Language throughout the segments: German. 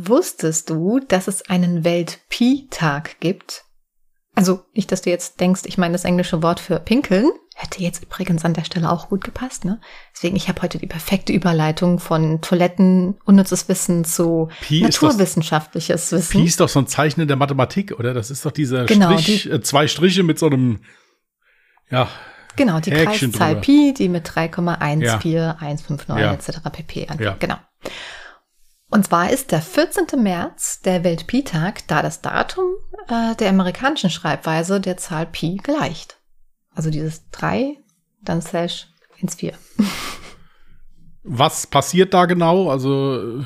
Wusstest du, dass es einen Welt-Pi-Tag gibt? Also nicht, dass du jetzt denkst, ich meine das englische Wort für pinkeln. Hätte jetzt übrigens an der Stelle auch gut gepasst, ne? Deswegen, ich habe heute die perfekte Überleitung von Toiletten, unnützes Wissen zu Pi naturwissenschaftliches doch, Wissen. Pi ist doch so ein Zeichen in der Mathematik, oder? Das ist doch dieser Genau, Strich, die- äh, zwei Striche mit so einem, ja, Genau, die Häkchen Kreiszahl drüber. Pi, die mit 3,14159 Ja. etc. pp. anfängt. Ja. Genau. Und zwar ist der 14. März der Welt-Pi-Tag, da das Datum äh, der amerikanischen Schreibweise der Zahl Pi gleicht. Also dieses 3, dann slash 14. was passiert da genau? Also, äh,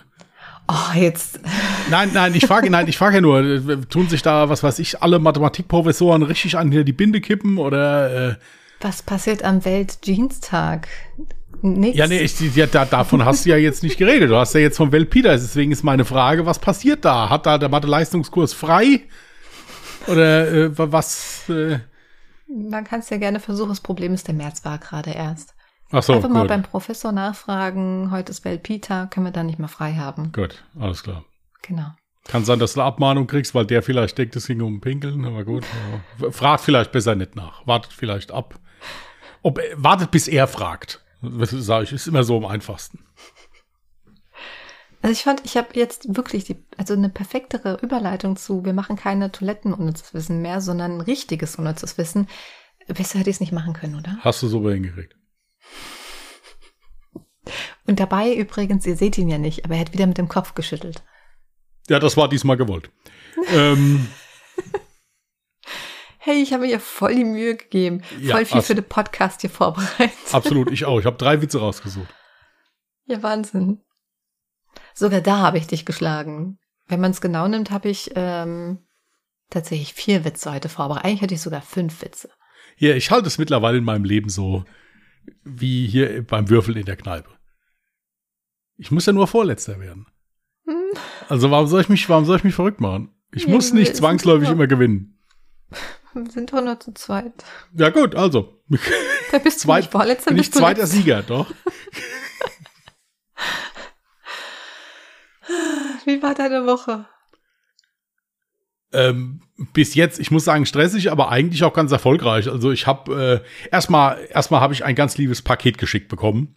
Oh, jetzt. nein, nein, ich frage, nein, ich frage ja nur, äh, tun sich da, was weiß ich, alle Mathematikprofessoren richtig an hier die Binde kippen oder, äh, Was passiert am Welt-Jeans-Tag? Nix. ja, nee, ich, ja, da, davon hast du ja jetzt nicht geredet. Du hast ja jetzt vom Weltpeter, deswegen ist meine Frage, was passiert da? Hat da der Mathe-Leistungskurs frei? Oder äh, wa- was? Äh, Man kann es ja gerne versuchen. Das Problem ist, der März war gerade erst. ach so, Einfach mal gut. beim Professor nachfragen. Heute ist Welt-Pi-Tag. Können wir da nicht mal frei haben? gut, alles klar. Genau. Kann sein, dass du eine Abmahnung kriegst, weil der vielleicht denkt, es ging um Pinkeln, aber gut. Ja. Fragt vielleicht besser nicht nach. Wartet vielleicht ab. Ob, wartet, bis er fragt. Das sage ich, ist immer so am einfachsten. Also ich fand, ich habe jetzt wirklich die, also eine perfektere Überleitung zu, wir machen keine Toiletten unnützes Wissen mehr, sondern ein richtiges unnützes Wissen. Besser hätte ich es nicht machen können, oder? Hast du so hingekriegt. Und dabei übrigens, ihr seht ihn ja nicht, aber er hat wieder mit dem Kopf geschüttelt. Ja, das war diesmal gewollt. ähm, Hey, ich habe mir ja voll die Mühe gegeben. Ja, voll viel also- für den Podcast hier vorbereitet. absolut, ich auch. Ich habe drei Witze rausgesucht. Ja, Wahnsinn. Sogar da habe ich dich geschlagen. Wenn man es genau nimmt, habe ich ähm, tatsächlich vier Witze heute vorbereitet. Eigentlich hätte ich sogar fünf Witze. Hier, ich halte es mittlerweile in meinem Leben so wie hier beim Würfeln in der Kneipe. Ich muss ja nur Vorletzter werden. Hm. Also warum soll ich mich, warum soll ich mich verrückt machen? Ich Ja, muss nicht zwangsläufig immer gewinnen. Wir sind doch nur zu zweit. Ja gut, also Da bist du Zweit- nicht vorletzter, bin ich zweiter letzter. Sieger, doch. Wie war deine Woche? Ähm, bis jetzt, ich muss sagen, stressig, aber eigentlich auch ganz erfolgreich. Also ich habe äh, erstmal, erstmal habe ich ein ganz liebes Paket geschickt bekommen.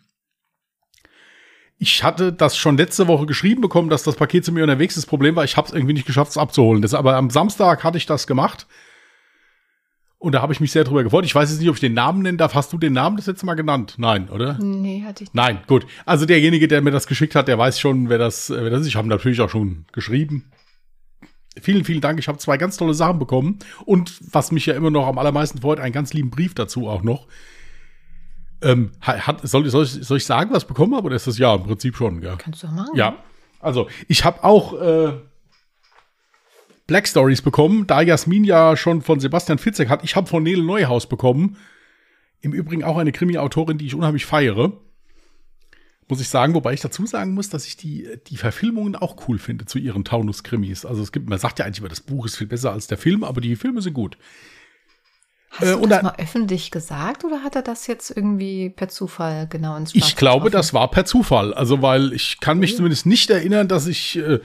Ich hatte das schon letzte Woche geschrieben bekommen, dass das Paket zu mir unterwegs ist. Das Problem war, ich habe es irgendwie nicht geschafft, es abzuholen. Das, aber am Samstag hatte ich das gemacht. Und da habe ich mich sehr drüber gefreut. Ich weiß jetzt nicht, ob ich den Namen nennen darf. Hast du den Namen das letzte Mal genannt? Nein, oder? Nee, hatte ich nicht. Nein, gut. Also derjenige, der mir das geschickt hat, der weiß schon, wer das, äh, wer das ist. Ich habe natürlich auch schon geschrieben. Vielen, vielen Dank. Ich habe zwei ganz tolle Sachen bekommen. Und was mich ja immer noch am allermeisten freut, einen ganz lieben Brief dazu auch noch. Ähm, hat, soll, soll, ich, soll ich sagen, was ich bekommen habe? Oder ist das ja im Prinzip schon, gell? Kannst du machen? Ja. Also, ich habe auch äh, Black Stories bekommen, da Jasmin ja schon von Sebastian Fitzek hat. Ich habe von Nele Neuhaus bekommen. Im Übrigen auch eine Krimi-Autorin, die ich unheimlich feiere. Muss ich sagen, wobei ich dazu sagen muss, dass ich die, die Verfilmungen auch cool finde zu ihren Taunus-Krimis. Also es gibt, man sagt ja eigentlich immer, das Buch ist viel besser als der Film, aber die Filme sind gut. Hast Äh, du das da- mal öffentlich gesagt oder hat er das jetzt irgendwie per Zufall genau ins Ich Schwarze glaube, getroffen? das war per Zufall. Also, weil ich kann mich zumindest nicht erinnern, dass ich, äh,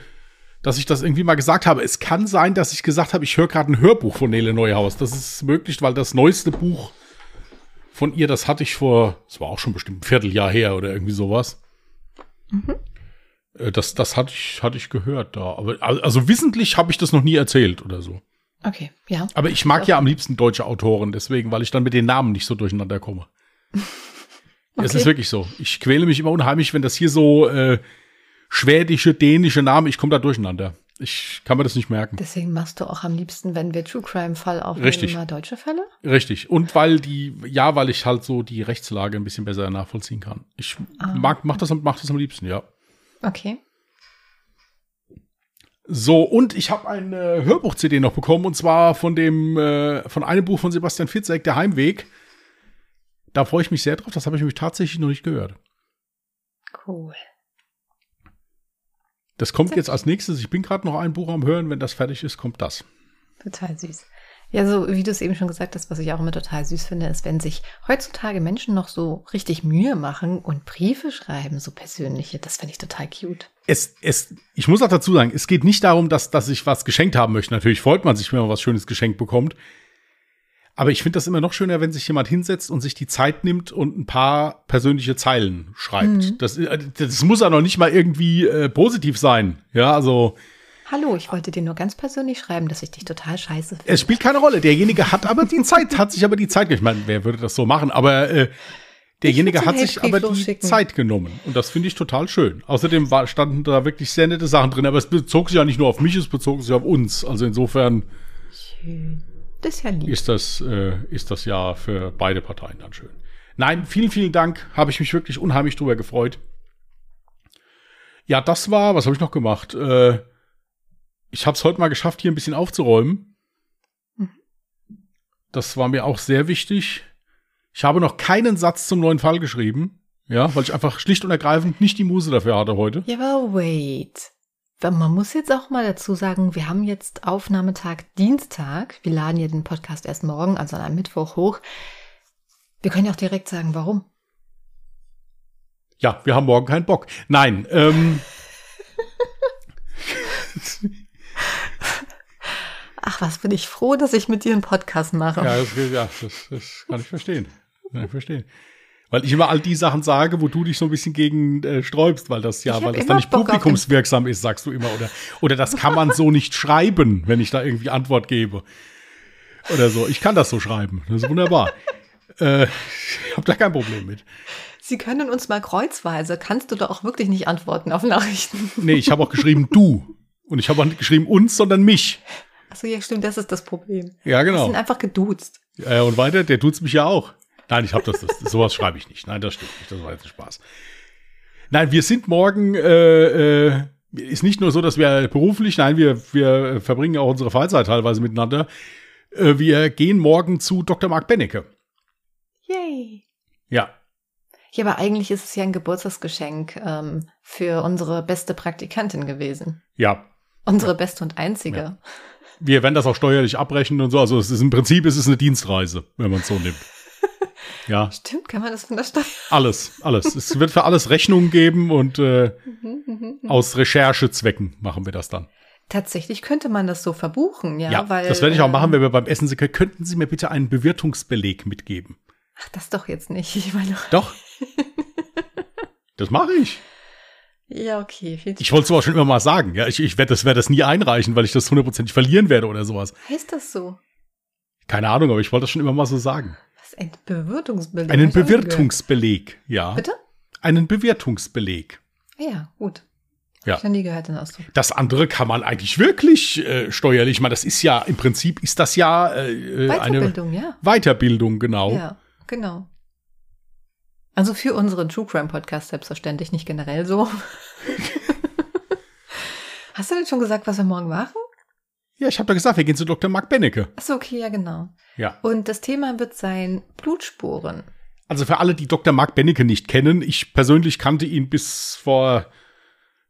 dass ich das irgendwie mal gesagt habe. Es kann sein, dass ich gesagt habe, ich höre gerade ein Hörbuch von Nele Neuhaus. Das ist möglich, weil das neueste Buch von ihr, das hatte ich vor, das war auch schon bestimmt ein Vierteljahr her oder irgendwie sowas. Äh, Das, das hatte ich, hatte ich gehört da. Aber also wissentlich habe ich das noch nie erzählt oder so. Okay, ja. Aber ich mag ja am liebsten deutsche Autoren, deswegen, weil ich dann mit den Namen nicht so durcheinander komme. Es Okay. ist wirklich so. Ich quäle mich immer unheimlich, wenn das hier so äh, schwedische, dänische Namen, ich komme da durcheinander. Ich kann mir das nicht merken. Deswegen machst du auch am liebsten, wenn wir True Crime Fall aufnehmen, Richtig. mal deutsche Fälle? Richtig. Und weil die, ja, weil ich halt so die Rechtslage ein bisschen besser nachvollziehen kann. Ich Ah. mag, mach das, am- mach das am liebsten, ja. Okay. So, und ich habe eine Hörbuch-CD noch bekommen, und zwar von dem, äh, von einem Buch von Sebastian Fitzek, Der Heimweg. Da freue ich mich sehr drauf. Das habe ich nämlich tatsächlich noch nicht gehört. Cool. Das kommt jetzt als nächstes. Ich bin gerade noch ein Buch am Hören. Wenn das fertig ist, kommt das. Total süß. Ja, so wie du es eben schon gesagt hast, was ich auch immer total süß finde, ist, wenn sich heutzutage Menschen noch so richtig Mühe machen und Briefe schreiben, so persönliche. Das finde ich total cute. Es, es, ich muss auch dazu sagen, es geht nicht darum, dass, dass ich was geschenkt haben möchte. Natürlich freut man sich, wenn man was Schönes geschenkt bekommt. Aber ich finde das immer noch schöner, wenn sich jemand hinsetzt und sich die Zeit nimmt und ein paar persönliche Zeilen schreibt. Mhm. Das, äh, das muss ja noch nicht mal irgendwie äh, positiv sein. Ja, also Hallo, ich wollte dir nur ganz persönlich schreiben, dass ich dich total scheiße finde. Es spielt keine Rolle. Derjenige hat aber die Zeit, hat sich aber die Zeit. Ich meine, wer würde das so machen? Aber äh, derjenige hat sich aber die schicken. Zeit genommen. Und das finde ich total schön. Außerdem war, standen da wirklich sehr nette Sachen drin. Aber es bezog sich ja nicht nur auf mich, es bezog sich auf uns. Also insofern schön. Das ist ja lieb. Ist das, äh, ist das ja für beide Parteien dann schön. Nein, vielen, vielen Dank. Habe ich mich wirklich unheimlich drüber gefreut. Ja, das war, was habe ich noch gemacht? Äh, ich habe es heute mal geschafft, hier ein bisschen aufzuräumen. Mhm. Das war mir auch sehr wichtig. Ich habe noch keinen Satz zum neuen Fall geschrieben. Ja, weil ich einfach schlicht und ergreifend nicht die Muse dafür hatte heute. Ja, aber wait. Man muss jetzt auch mal dazu sagen, wir haben jetzt Aufnahmetag Dienstag. Wir laden ja den Podcast erst morgen, also am Mittwoch hoch. Wir können ja auch direkt sagen, warum. Ja, wir haben morgen keinen Bock. Nein, ähm. Ach, was bin ich froh, dass ich mit dir einen Podcast mache. Ja, das, ja, das, das kann ich verstehen. Kann ich verstehen. Weil ich immer all die Sachen sage, wo du dich so ein bisschen gegen äh, sträubst, weil das ja, weil das dann nicht Bock publikumswirksam ist, sagst du immer. Oder, oder das kann man so nicht schreiben, wenn ich da irgendwie Antwort gebe. Oder so. Ich kann das so schreiben. Das ist wunderbar. äh, ich habe da kein Problem mit. Sie können uns mal kreuzweise. Kannst du da auch wirklich nicht antworten auf Nachrichten? Nee, ich habe auch geschrieben du. Und ich habe auch nicht geschrieben uns, sondern mich. Achso, ja, stimmt, das ist das Problem. Ja, genau. Wir sind einfach geduzt. Ja, und weiter, der duzt mich ja auch. Nein, ich habe das, das, sowas schreibe ich nicht. Nein, das stimmt nicht. Das war jetzt ein Spaß. Nein, wir sind morgen, äh, äh, ist nicht nur so, dass wir beruflich, nein, wir, wir verbringen auch unsere Freizeit teilweise miteinander. Äh, wir gehen morgen zu Dr. Mark Bennecke. Yay. Ja. Ja, aber eigentlich ist es ja ein Geburtstagsgeschenk ähm, für unsere beste Praktikantin gewesen. Ja. Unsere beste und einzige. Ja wir werden das auch steuerlich abrechnen und so. Also es ist im Prinzip ist es eine Dienstreise, wenn man es so nimmt. Ja. Stimmt, kann man das von der Steuer? Alles, alles. es wird für alles Rechnungen geben und äh, aus Recherchezwecken machen wir das dann. Tatsächlich könnte man das so verbuchen, ja. Ja, weil, das werde ich auch machen, wenn wir beim Essen sind. Könnten Sie mir bitte einen Bewirtungsbeleg mitgeben? Ach, das doch jetzt nicht. Ich meine. Doch. das mache ich. Ja, okay. Ich wollte es aber schon immer mal sagen. Ja, ich, ich werde das, werd das nie einreichen, weil ich das hundertprozentig verlieren werde oder sowas. Heißt das so? Keine Ahnung, aber ich wollte das schon immer mal so sagen. Was, ein Bewirtungsbeleg? Einen Bewirtungsbeleg, ja. Bitte? Einen Bewirtungsbeleg. Ja, gut. Ja. Ich nie gehört den Ausdruck. Das andere kann man eigentlich wirklich äh, steuerlich machen. Das ist ja, im Prinzip ist das ja äh, Weiterbildung, eine ja. Weiterbildung, genau. Ja, genau. Also für unseren True Crime Podcast selbstverständlich, nicht generell so. Hast du denn schon gesagt, was wir morgen machen? Ja, ich habe da gesagt, wir gehen zu Dr. Mark Bennecke. Achso, okay, ja, genau. Ja. Und das Thema wird sein Blutspuren. Also für alle, die Dr. Mark Bennecke nicht kennen, ich persönlich kannte ihn bis vor,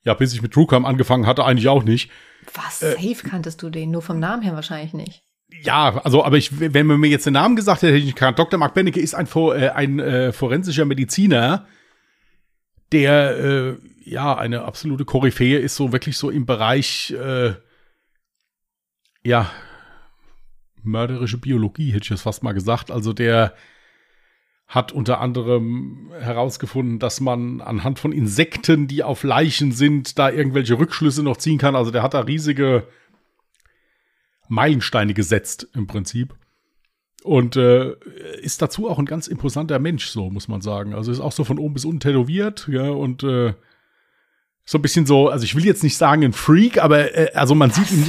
ja, bis ich mit True Crime angefangen hatte, eigentlich auch nicht. Was? Äh, Safe kanntest du den, nur vom Namen her wahrscheinlich nicht ja, also, aber ich, wenn man mir jetzt den Namen gesagt hätte, hätte ich gekannt. Dr. Mark Bennecke ist ein, äh, ein äh, forensischer Mediziner, der äh, ja eine absolute Koryphäe ist, so wirklich so im Bereich äh, ja mörderische Biologie, hätte ich jetzt fast mal gesagt. Also der hat unter anderem herausgefunden, dass man anhand von Insekten, die auf Leichen sind, da irgendwelche Rückschlüsse noch ziehen kann. Also der hat da riesige Meilensteine gesetzt im Prinzip. Und äh, ist dazu auch ein ganz imposanter Mensch, so muss man sagen. Also ist auch so von oben bis unten tätowiert, ja, und äh, so ein bisschen so, also ich will jetzt nicht sagen ein Freak, aber äh, also man sieht ihn.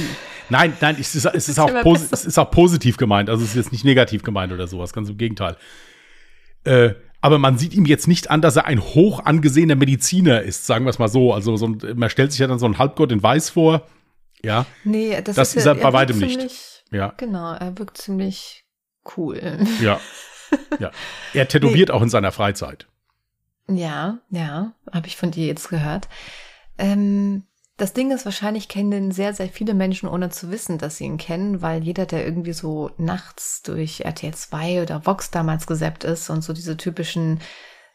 Nein, nein, es ist, es ist, auch es ist auch positiv gemeint, also es ist jetzt nicht negativ gemeint oder sowas, ganz im Gegenteil. Äh, aber man sieht ihm jetzt nicht an, dass er ein hoch angesehener Mediziner ist, sagen wir es mal so. Also so ein, man stellt sich ja dann so einen Halbgott in Weiß vor, ja. Nee, das, das ist, ist er, bei weitem ziemlich, nicht. Ja. Genau, er wirkt ziemlich cool. Ja. Ja. Er tätowiert nee. auch in seiner Freizeit. Ja, ja, habe ich von dir jetzt gehört. Ähm, Das Ding ist, wahrscheinlich kennen den sehr, sehr viele Menschen, ohne zu wissen, dass sie ihn kennen, weil jeder, der irgendwie so nachts durch RTL 2 oder Vox damals gesäppt ist und so diese typischen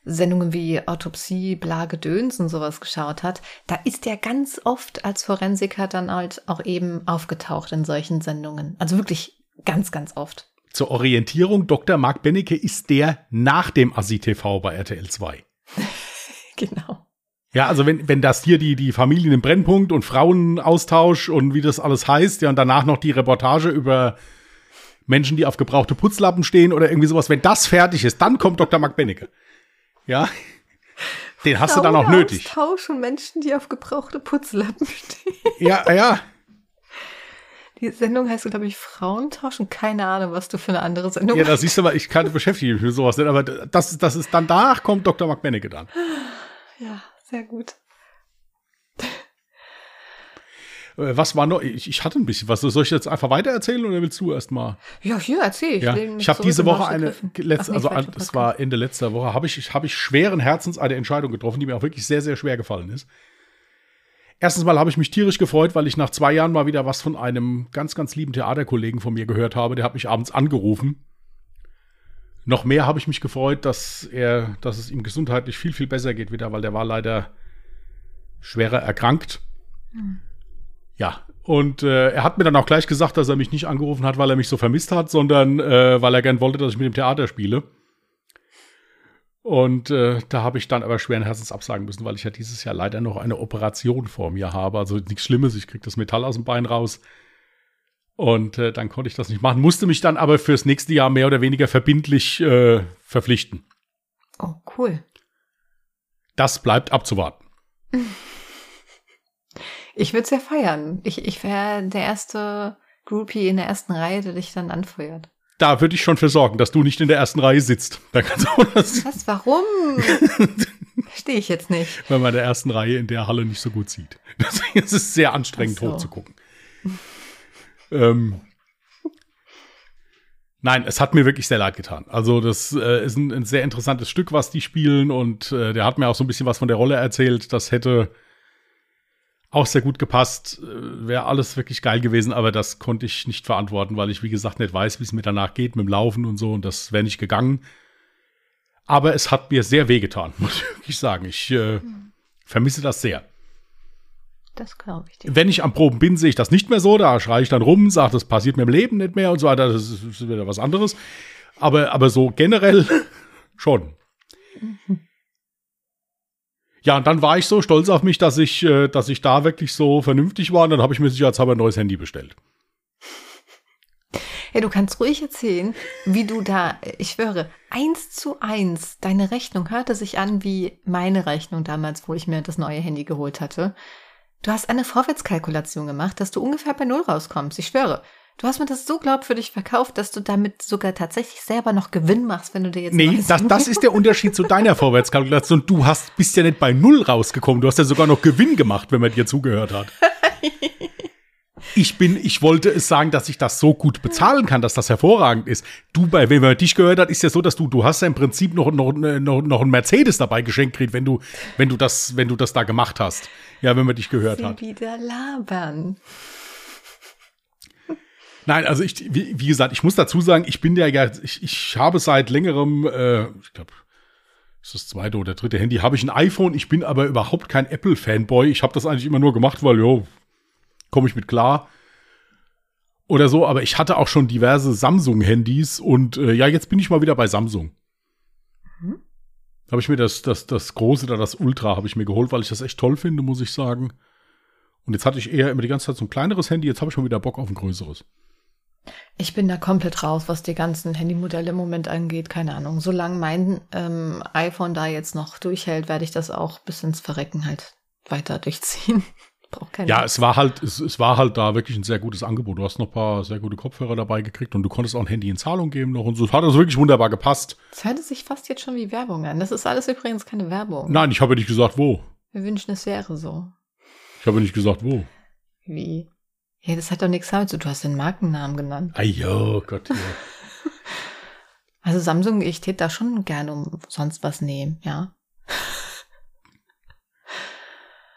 Sendungen wie Autopsie, Blage, Döns und sowas geschaut hat, da ist er ganz oft als Forensiker dann halt auch eben aufgetaucht in solchen Sendungen. Also wirklich ganz, ganz oft. Zur Orientierung, Dr. Marc Bennecke ist der nach dem ASI TV bei RTL 2. genau. Ja, also wenn, wenn das hier die, die Familien im Brennpunkt und Frauenaustausch und wie das alles heißt, ja, und danach noch die Reportage über Menschen, die auf gebrauchte Putzlappen stehen oder irgendwie sowas, wenn das fertig ist, dann kommt Dr. Marc Bennecke. Ja. Den hast du dann auch nötig. Austausch und Menschen, die auf gebrauchte Putzlappen stehen. Ja, ja. Die Sendung heißt, glaube ich, Frauentausch und keine Ahnung, was du für eine andere Sendung Ja, da siehst du mal, ich kann beschäftige mich mit sowas nicht, aber das, das ist dann danach kommt Dr. Mark Bennecke dann. Ja, sehr gut. Äh, Was war noch? Ich, ich hatte ein bisschen was. Soll ich jetzt einfach weiter erzählen oder willst du erst mal? Ja, hier erzähl ich. Ja, ich habe diese Woche eine letzte, Ach, also an, weiter, das war Ende letzter Woche, habe ich habe ich schweren Herzens eine Entscheidung getroffen, die mir auch wirklich sehr sehr schwer gefallen ist. Erstens mal habe ich mich tierisch gefreut, weil ich nach zwei Jahren mal wieder was von einem ganz ganz lieben Theaterkollegen von mir gehört habe. Der hat mich abends angerufen. Noch mehr habe ich mich gefreut, dass er, dass es ihm gesundheitlich viel viel besser geht wieder, weil der war leider schwerer erkrankt. Ja, und äh, er hat mir dann auch gleich gesagt, dass er mich nicht angerufen hat, weil er mich so vermisst hat, sondern äh, weil er gern wollte, dass ich mit dem Theater spiele. Und äh, da habe ich dann aber schweren Herzens absagen müssen, weil ich ja dieses Jahr leider noch eine Operation vor mir habe. Also nichts Schlimmes, ich kriege das Metall aus dem Bein raus. Und äh, dann konnte ich das nicht machen, musste mich dann aber fürs nächste Jahr mehr oder weniger verbindlich äh, verpflichten. Oh, cool. Das bleibt abzuwarten. Ich würde es ja feiern. Ich, ich wäre der erste Groupie in der ersten Reihe, der dich dann anfeuert. Da würde ich schon für sorgen, dass du nicht in der ersten Reihe sitzt. Da kannst du das, Was? Warum? Verstehe ich jetzt nicht. wenn man in der ersten Reihe in der Halle nicht so gut sieht. Deswegen ist es sehr anstrengend so. hochzugucken. Ähm, nein, es hat mir wirklich sehr leid getan. Also das äh, ist ein, ein sehr interessantes Stück, was die spielen und äh, der hat mir auch so ein bisschen was von der Rolle erzählt. Das hätte auch sehr gut gepasst. Äh, Wäre alles wirklich geil gewesen, aber das konnte ich nicht verantworten, weil ich, wie gesagt, nicht weiß, wie es mir danach geht mit dem Laufen und so und das wäre nicht gegangen. Aber es hat mir sehr wehgetan, muss ich wirklich sagen. Ich äh, vermisse das sehr. Das glaube ich dir. Wenn ich am Proben bin, sehe ich das nicht mehr so. Da schreie ich dann rum, sage, das passiert mir im Leben nicht mehr und so weiter. Das ist, wieder was anderes. Aber, aber so generell schon. Ja, und dann war ich so stolz auf mich, dass ich, äh, dass ich da wirklich so vernünftig war. Und dann habe ich mir sicherheitshalber ein neues Handy bestellt. Hey, du kannst ruhig erzählen, wie du da, ich schwöre, eins zu eins, deine Rechnung hörte sich an wie meine Rechnung damals, wo ich mir das neue Handy geholt hatte. Du hast eine Vorwärtskalkulation gemacht, dass du ungefähr bei Null rauskommst. Ich schwöre. Du hast mir das so glaubwürdig verkauft, dass du damit sogar tatsächlich selber noch Gewinn machst, wenn du dir jetzt Nee, das, das ist der Unterschied zu deiner Vorwärtskalkulation. Du hast, bist ja nicht bei Null rausgekommen. Du hast ja sogar noch Gewinn gemacht, wenn man dir zugehört hat. Ich bin, ich wollte es sagen, dass ich das so gut bezahlen kann, dass das hervorragend ist. Du, bei wenn man dich gehört hat, ist ja so, dass du, du hast ja im Prinzip noch, noch, noch, noch einen Mercedes dabei geschenkt gekriegt, wenn du, wenn du das, wenn du das da gemacht hast. Ja, wenn man dich gehört Sie hat. wieder labern. Nein, also ich, wie, wie gesagt, ich muss dazu sagen, ich bin ja, ja ich, ich habe seit längerem, äh, ich glaube, ist das zweite oder dritte Handy, habe ich ein iPhone. Ich bin aber überhaupt kein Apple-Fanboy. Ich habe das eigentlich immer nur gemacht, weil, jo, komme ich mit klar. Oder so, aber ich hatte auch schon diverse Samsung-Handys und äh, ja, jetzt bin ich mal wieder bei Samsung. Mhm. Habe ich mir das, das, das große oder das Ultra habe ich mir geholt, weil ich das echt toll finde, muss ich sagen. Und jetzt hatte ich eher immer die ganze Zeit so ein kleineres Handy, jetzt habe ich schon wieder Bock auf ein größeres. Ich bin da komplett raus, was die ganzen Handymodelle im Moment angeht. Keine Ahnung. Solange mein ähm, iPhone da jetzt noch durchhält, werde ich das auch bis ins Verrecken halt weiter durchziehen. Braucht keine Ja, es war halt, es, es war halt da wirklich ein sehr gutes Angebot. Du hast noch ein paar sehr gute Kopfhörer dabei gekriegt und du konntest auch ein Handy in Zahlung geben noch und so. Es hat also wirklich wunderbar gepasst. Es hört sich fast jetzt schon wie Werbung an. Das ist alles übrigens keine Werbung. Nein, ich habe nicht gesagt, wo. Wir wünschen, es wäre so. Ich habe nicht gesagt, wo. Wie? Ja, das hat doch nichts damit zu tun. Du hast den Markennamen genannt. Ajo, Gott. Ja. Also Samsung, ich täte da schon gerne um sonst was nehmen, ja.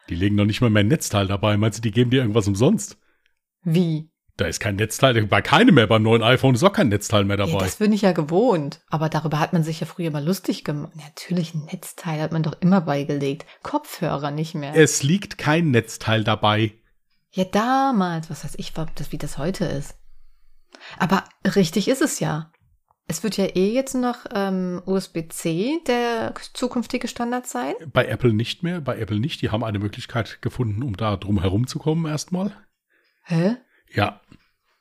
Die legen noch nicht mal mehr ein Netzteil dabei. Meinst du, die geben dir irgendwas umsonst? Wie? Da ist kein Netzteil, bei keinem mehr. Beim neuen iPhone ist auch kein Netzteil mehr Ja, dabei. das bin ich ja gewohnt. Aber darüber hat man sich ja früher mal lustig gemacht. Natürlich, ein Netzteil hat man doch immer beigelegt. Kopfhörer nicht mehr. es liegt kein Netzteil dabei. ja, damals. Was weiß ich, wie das heute ist. Aber richtig ist es ja. Es wird ja eh jetzt noch ähm, USB-C der zukünftige Standard sein. Bei Apple nicht mehr. Bei Apple nicht. Die haben eine Möglichkeit gefunden, um da drum herum zu kommen erstmal. Hä? Ja,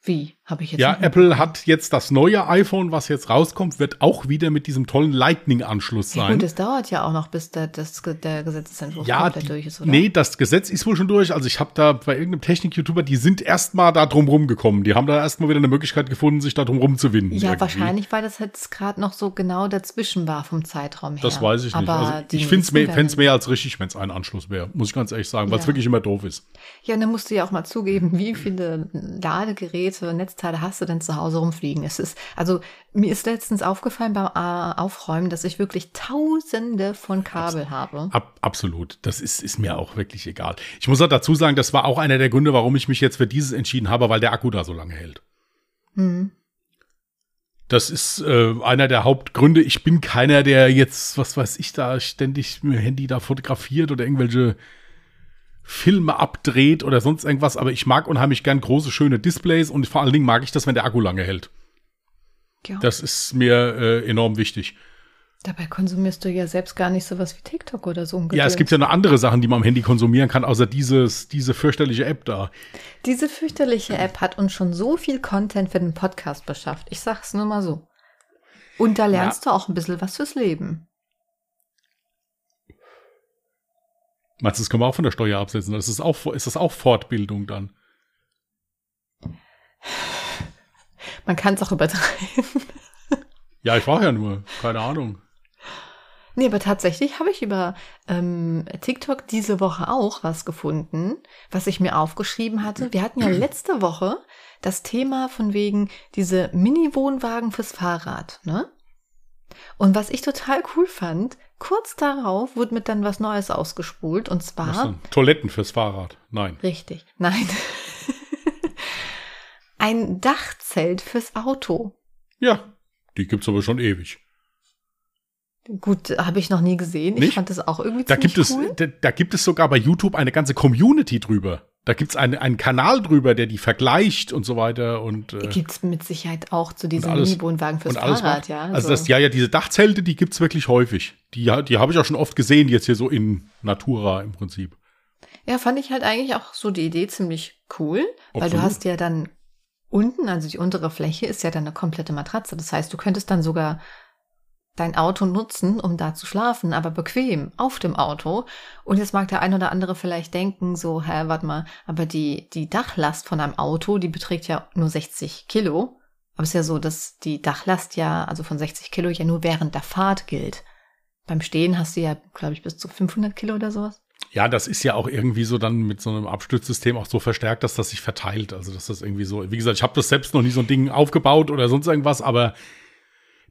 Wie? Habe ich jetzt ja, Apple hat jetzt das neue iPhone, was jetzt rauskommt, wird auch wieder mit diesem tollen Lightning-Anschluss Ja, sein. gut, es dauert ja auch noch, bis der, das, der Gesetzesentwurf Ja, komplett die, durch ist, oder? nee, das Gesetz ist wohl schon durch. Also ich habe da bei irgendeinem Technik-YouTuber, die sind erstmal da drum rumgekommen. Die haben da erstmal wieder eine Möglichkeit gefunden, sich da drum rumzuwinden. Ja, irgendwie. wahrscheinlich, weil das jetzt gerade noch so genau dazwischen war vom Zeitraum her. Das weiß ich nicht. Aber Also ich finde es mehr, mehr als richtig, wenn es ein Anschluss wäre. Muss ich ganz ehrlich sagen, weil es Ja. wirklich immer doof ist. Ja, und dann musst du ja auch mal zugeben, wie viele Ladegeräte, Netzteile hast du denn zu Hause rumfliegen? Es ist, also mir ist letztens aufgefallen beim äh, Aufräumen, dass ich wirklich tausende von Kabel habe. Ab, absolut. Das ist, ist mir auch wirklich egal. Ich muss auch dazu sagen, das war auch einer der Gründe, warum ich mich jetzt für dieses entschieden habe, weil der Akku da so lange hält. Hm. Das ist äh, einer der Hauptgründe. Ich bin keiner, der jetzt, was weiß ich, da ständig mit dem Handy da fotografiert oder irgendwelche Filme abdreht oder sonst irgendwas. Aber ich mag unheimlich gern große, schöne Displays und vor allen Dingen mag ich das, wenn der Akku lange hält. Ja. Das ist mir äh, enorm wichtig. Dabei konsumierst du ja selbst gar nicht sowas wie TikTok oder so. Ja, es gibt ja noch andere Sachen, die man am Handy konsumieren kann, außer dieses, diese fürchterliche App da. Diese fürchterliche App hat uns schon so viel Content für den Podcast beschafft. Ich sag's nur mal so. Und da lernst du auch ein bisschen was fürs Leben. Meinst du, das können wir auch von der Steuer absetzen? Das ist, auch, ist das auch Fortbildung dann? Man kann es auch übertreiben. Ja, ich war ja nur. Keine Ahnung. Nee, aber tatsächlich habe ich über ähm, TikTok diese Woche auch was gefunden, was ich mir aufgeschrieben hatte. Wir hatten ja letzte Woche das Thema von wegen diese Mini-Wohnwagen fürs Fahrrad, ne? Und was ich total cool fand, kurz darauf wurde mit dann was Neues ausgespult und zwar denn? Toiletten fürs Fahrrad. Nein. richtig, nein, ein Dachzelt fürs Auto. Ja, die gibt's aber schon ewig. Gut, habe ich noch nie gesehen. Ich Nicht? fand das auch irgendwie Da ziemlich gibt, es, cool. da, da gibt es sogar bei YouTube eine ganze Community drüber. Da gibt's einen, einen Kanal drüber, der die vergleicht und so weiter und, äh, Gibt's mit Sicherheit auch zu alles, Mini-Wohnwagen fürs Fahrrad, macht. ja. Also das, ja, ja, diese Dachzelte, die gibt's wirklich häufig. Die, die habe ich auch schon oft gesehen, jetzt hier so in Natura im Prinzip. ja, fand ich halt eigentlich auch so die Idee ziemlich cool, weil du Absolut. hast ja dann unten, also die untere Fläche ist ja dann eine komplette Matratze. Das heißt, du könntest dann sogar dein Auto nutzen, um da zu schlafen, aber bequem auf dem Auto. Und jetzt mag der ein oder andere vielleicht denken, so, hä, warte mal, aber die, die Dachlast von einem Auto, die beträgt ja nur 60 Kilo. Aber es ist ja so, dass die Dachlast ja, also von 60 Kilo, ja nur während der Fahrt gilt. Beim Stehen hast du ja, glaube ich, bis zu 500 Kilo oder sowas. Ja, das ist ja auch irgendwie so dann mit so einem Abstützsystem auch so verstärkt, dass das sich verteilt. Also, dass das irgendwie so, wie gesagt, ich habe das selbst noch nie so ein Ding aufgebaut oder sonst irgendwas, aber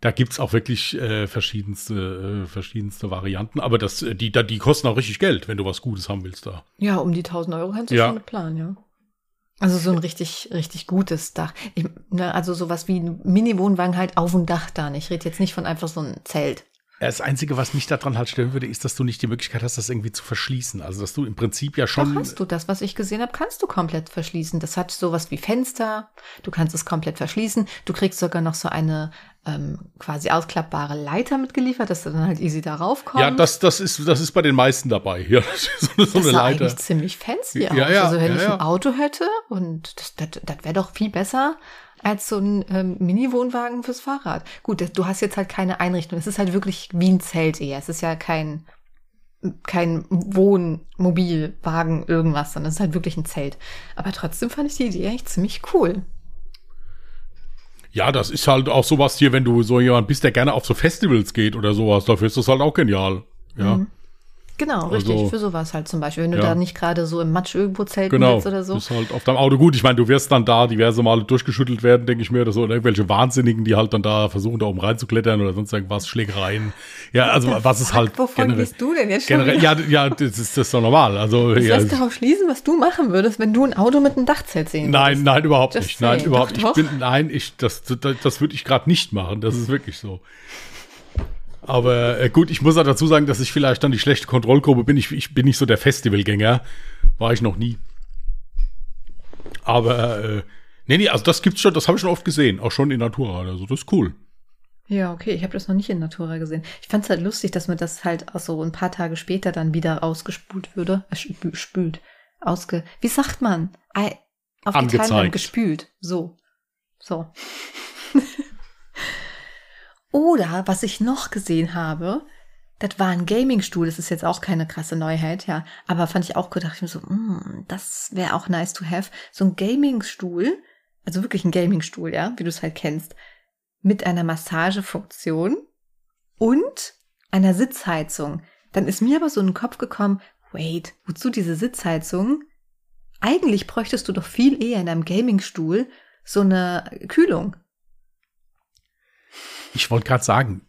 da gibt's auch wirklich äh, verschiedenste, äh, verschiedenste Varianten. Aber das, äh, die, da, die kosten auch richtig Geld, wenn du was Gutes haben willst da. Ja, um die 1000 Euro kannst du Ja. schon mit planen, ja. Also so ein richtig, richtig gutes Dach. Ich, ne, also sowas wie ein Mini-Wohnwagen halt auf dem Dach dann. Ich rede jetzt nicht von einfach so einem Zelt. Das Einzige, was mich daran halt stellen würde, ist, dass du nicht die Möglichkeit hast, das irgendwie zu verschließen. Also, dass du im Prinzip ja Doch schon. hast du das, was ich gesehen habe, kannst du komplett verschließen. Das hat sowas wie Fenster. Du kannst es komplett verschließen. Du kriegst sogar noch so eine ähm, quasi ausklappbare Leiter mitgeliefert, dass du dann halt easy darauf kommst. Ja, das, das, ist, das ist bei den meisten dabei. Ja, das ist so, eine- so das eine sah Leiter. eigentlich ziemlich fancy Ja, aus. ja, also wenn ja, ich ein Auto hätte und das, das, das wäre doch viel besser als so ein ähm, Mini-Wohnwagen fürs Fahrrad. Gut, das, du hast jetzt halt keine Einrichtung. Es ist halt wirklich wie ein Zelt eher. Es ist ja kein kein Wohnmobilwagen irgendwas, sondern es ist halt wirklich ein Zelt. Aber trotzdem fand ich die Idee eigentlich ziemlich cool. Ja, das ist halt auch sowas hier, wenn du so jemand bist, der gerne auf so Festivals geht oder sowas, dafür ist das halt auch genial. Ja. Mhm. Genau, richtig. Also- für sowas halt zum Beispiel. Wenn du Ja. da nicht gerade so im Matsch irgendwo zelten Genau. willst oder so. Ist halt auf deinem Auto gut. Ich meine, du wirst dann da diverse Male durchgeschüttelt werden, denke ich mir, oder so. Oder irgendwelche Wahnsinnigen, die halt dann da versuchen, da oben reinzuklettern oder sonst irgendwas, Schlägereien. Ja, also was ist halt Wovon generell. gehst du denn jetzt schon? generell ja, ja, das ist, das ist doch normal. Also, Das ja, lässt darauf schließen, was du machen würdest, wenn du ein Auto mit einem Dachzelt sehen Nein, würdest. nein, überhaupt Just nicht. Nein, überhaupt nicht. Ich bin, nein, ich, das, das, das würde ich gerade nicht machen. Das ist wirklich so. Aber äh, gut, ich muss auch dazu sagen, dass ich vielleicht dann die schlechte Kontrollgruppe bin. Ich, ich bin nicht so der Festivalgänger. War ich noch nie. Aber, äh, nee, nee, also das gibt's schon, das habe ich schon oft gesehen. Auch schon in Natura. Also das ist cool. Ja, okay, ich habe das noch nicht in Natura gesehen. Ich fand es halt lustig, dass mir das halt auch so ein paar Tage später dann wieder ausgespült würde. Äh, spü- spült. Ausge. Wie sagt man? Auf die Angezeigt. Timeline gespült. So. So. Oder was ich noch gesehen habe, das war ein Gaming-Stuhl. Das ist jetzt auch keine krasse Neuheit, ja. Aber fand ich auch gut. Dachte ich mir so, mm, das wäre auch nice to have. So ein Gaming-Stuhl, also wirklich ein Gaming-Stuhl, ja, wie du es halt kennst, mit einer Massagefunktion und einer Sitzheizung. Dann ist mir aber so in den Kopf gekommen, wait, wozu diese Sitzheizung? Eigentlich bräuchtest du doch viel eher in einem Gaming-Stuhl so eine Kühlung. Ich wollte gerade sagen,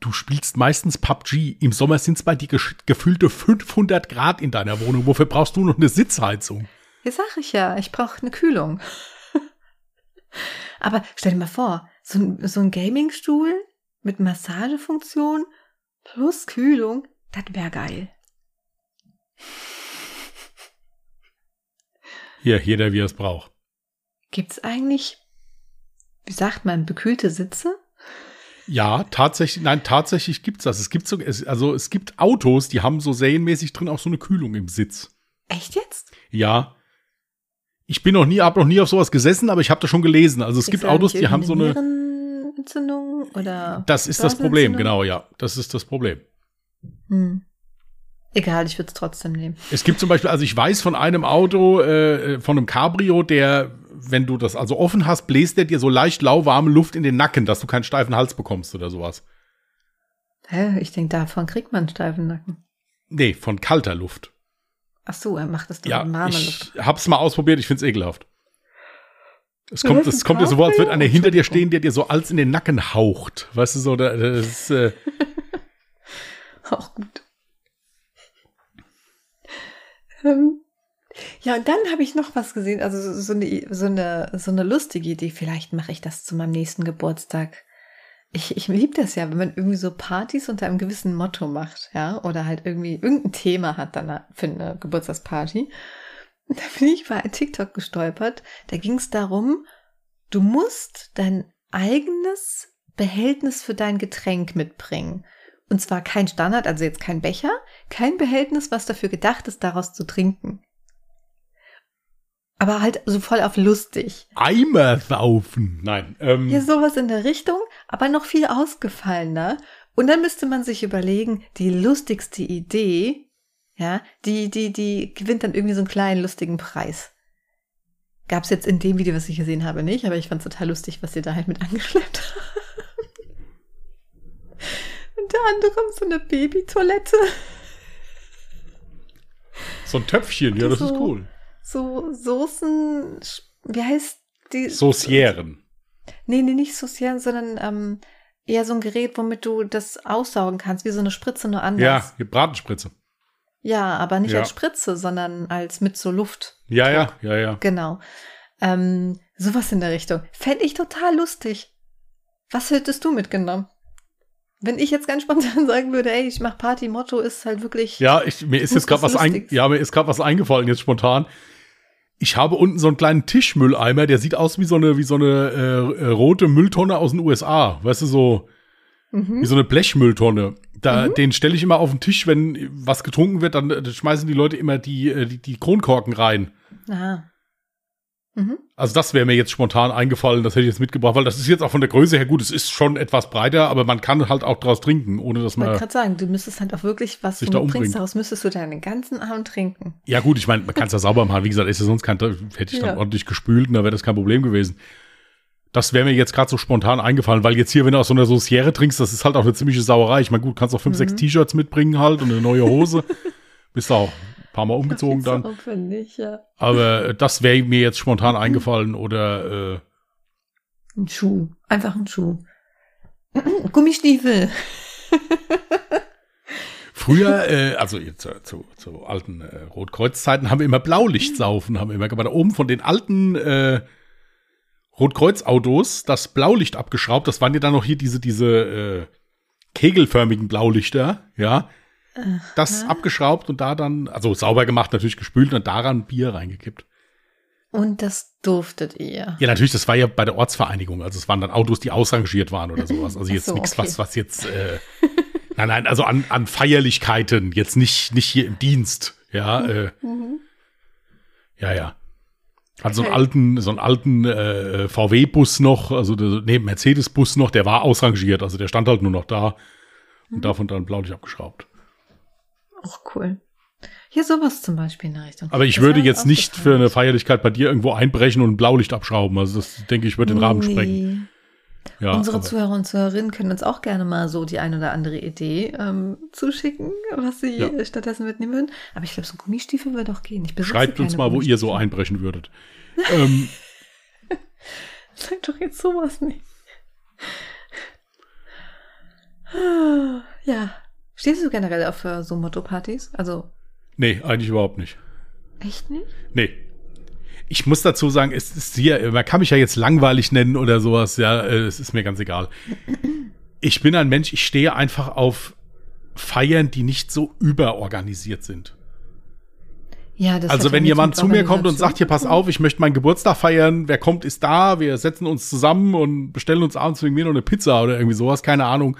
du spielst meistens PUBG. Im Sommer sind es bei dir gefühlte 500 Grad in deiner Wohnung. Wofür brauchst du noch eine Sitzheizung? Ja, sag ich ja, ich brauche eine Kühlung. Aber stell dir mal vor, so ein, so ein Gaming-Stuhl mit Massagefunktion plus Kühlung, das wäre geil. Hier, jeder, wie er es braucht. Gibt's eigentlich, wie sagt man, bekühlte Sitze? Ja, tatsächlich, nein, tatsächlich gibt's das. Es gibt so, es, also es gibt Autos, die haben so serienmäßig drin auch so eine Kühlung im Sitz. Echt jetzt? Ja. Ich bin noch nie, habe noch nie auf sowas gesessen, aber ich habe das schon gelesen. Also es gibt Autos, die haben so eine. Nierenentzündung oder? Das ist das Problem, genau, ja. Das ist das Problem. Hm. Egal, ich würde es trotzdem nehmen. Es gibt zum Beispiel, also ich weiß von einem Auto, äh, von einem Cabrio, der, wenn du das also offen hast, bläst der dir so leicht lauwarme Luft in den Nacken, dass du keinen steifen Hals bekommst oder sowas. Hä? Ich denke, davon kriegt man einen steifen Nacken. Nee, von kalter Luft. Ach so, er macht das doch Ja, in warme Luft. ich hab's mal ausprobiert, ich find's ekelhaft. Es kommt, es kommt dir so vor, als würde einer hinter dir stehen, der dir so alles in den Nacken haucht. Weißt du, so, da- das ist, äh, Auch gut. Ähm, ja, und dann habe ich noch was gesehen, also so- eine, so eine, so eine lustige Idee. Vielleicht mache ich das zu meinem nächsten Geburtstag. Ich, ich liebe das ja, wenn man irgendwie so Partys unter einem gewissen Motto macht, ja, oder halt irgendwie irgendein Thema hat dann für eine Geburtstagsparty. Da bin ich bei TikTok gestolpert. Da ging es darum, du musst dein eigenes Behältnis für dein Getränk mitbringen. Und zwar kein Standard, also jetzt kein Becher, kein Behältnis, was dafür gedacht ist, daraus zu trinken. Aber halt so voll auf lustig. Eimer saufen. Nein. Ähm, Ja, sowas in der Richtung, aber noch viel ausgefallener. Und dann müsste man sich überlegen, die lustigste Idee, ja, die, die, die gewinnt dann irgendwie so einen kleinen lustigen Preis. Gab's jetzt in dem Video, was ich gesehen habe, nicht, aber ich fand's total lustig, was sie da halt mit angeschleppt haben. Unter anderem so eine Babytoilette. so ein Töpfchen, ja, das So. ist cool. So Soßen, wie heißt die? Saucieren. Nee, nee, nicht Saucieren, sondern ähm, eher so ein Gerät, womit du das aussaugen kannst, wie so eine Spritze, nur anders. Ja, die Bratenspritze. Ja, aber nicht Ja. als Spritze, sondern als mit so Luft. Ja, ja, ja, ja. Genau. Ähm, sowas in der Richtung. Fände ich total lustig. Was hättest du mitgenommen? Wenn ich jetzt ganz spontan sagen würde, ey, ich mach Party, Motto ist halt wirklich. Ja, ich, mir ist jetzt gerade was ein, ja, mir ist gerade was eingefallen jetzt spontan. Ich habe unten so einen kleinen Tischmülleimer, der sieht aus wie so eine wie so eine äh, äh, rote Mülltonne aus den USA, weißt du so Mhm. wie so eine Blechmülltonne. Da den stelle ich immer auf den Tisch, wenn was getrunken wird, dann äh, schmeißen die Leute immer die äh, die, die Kronkorken rein. Aha. Mhm. Also das wäre mir jetzt spontan eingefallen, das hätte ich jetzt mitgebracht, weil das ist jetzt auch von der Größe her gut, es ist schon etwas breiter, aber man kann halt auch draus trinken, ohne dass Ich wollte man gerade sagen, du müsstest halt auch wirklich, was Sich du da umbringen. daraus müsstest du deinen ganzen Abend trinken. Ja, gut, ich meine, man kann es ja sauber machen. Wie gesagt, ist ja sonst kein, hätte ich dann Ja. ordentlich gespült und da wäre das kein Problem gewesen. Das wäre mir jetzt gerade so spontan eingefallen, weil jetzt hier, wenn du aus so einer Sauciere trinkst, das ist halt auch eine ziemliche Sauerei. Ich meine, gut, kannst auch fünf, sechs T-Shirts mitbringen halt und eine neue Hose. Bist auch ein paar Mal umgezogen dann. Aufwendig, ja. Aber äh, das wäre mir jetzt spontan eingefallen oder äh, Ein Schuh. Einfach ein Schuh. Gummistiefel. Früher, äh, also äh, zu, zu alten äh, Rotkreuzzeiten, haben wir immer Blaulichtsaufen, haben wir immer gemacht. Da oben von den alten äh, Rotkreuzautos das Blaulicht abgeschraubt. Das waren ja dann noch hier diese, diese äh, kegelförmigen Blaulichter, ja. Das abgeschraubt und da dann, also sauber gemacht, natürlich gespült und daran Bier reingekippt. Und das durftet ihr. Ja, natürlich, das war ja bei der Ortsvereinigung. Also es waren dann Autos, die ausrangiert waren oder sowas. Also jetzt so, nichts, okay. was, was jetzt, äh, nein, nein, also an, an Feierlichkeiten, jetzt nicht, nicht hier im Dienst, ja, äh, ja, ja. Hat so einen alten, so einen alten äh, VW-Bus noch, also nee, Mercedes-Bus noch, der war ausrangiert, also der stand halt nur noch da und davon dann Blaulicht abgeschraubt. Auch cool. Hier sowas zum Beispiel in der Richtung. Aber ich Das würde jetzt nicht für eine. Feierlichkeit bei dir irgendwo einbrechen und ein Blaulicht abschrauben. Also das denke ich, würde den Rahmen Nee. sprengen. Ja, Unsere aber- Zuhörer und Zuhörerinnen können uns auch gerne mal so die ein oder andere Idee ähm, zuschicken, was sie Ja. stattdessen mitnehmen würden. Aber ich glaube, so Gummistiefel würde auch gehen. Schreibt uns mal, wo ihr so einbrechen würdet. ähm, Sag doch jetzt sowas nicht. Ja. Stehst du generell auf äh, so Motto-Partys? Also, nee, eigentlich überhaupt nicht. echt nicht? Nee. Ich muss dazu sagen, es ist hier, man kann mich ja jetzt langweilig nennen oder sowas, ja, äh, es ist mir ganz egal. Ich bin ein Mensch, ich stehe einfach auf Feiern, die nicht so überorganisiert sind. Ja, das Also wenn jemand zu mir kommt und sagt, hier pass auf, ich möchte meinen Geburtstag feiern, wer kommt, ist da, wir setzen uns zusammen und bestellen uns abends wegen mir noch eine Pizza oder irgendwie sowas, keine Ahnung.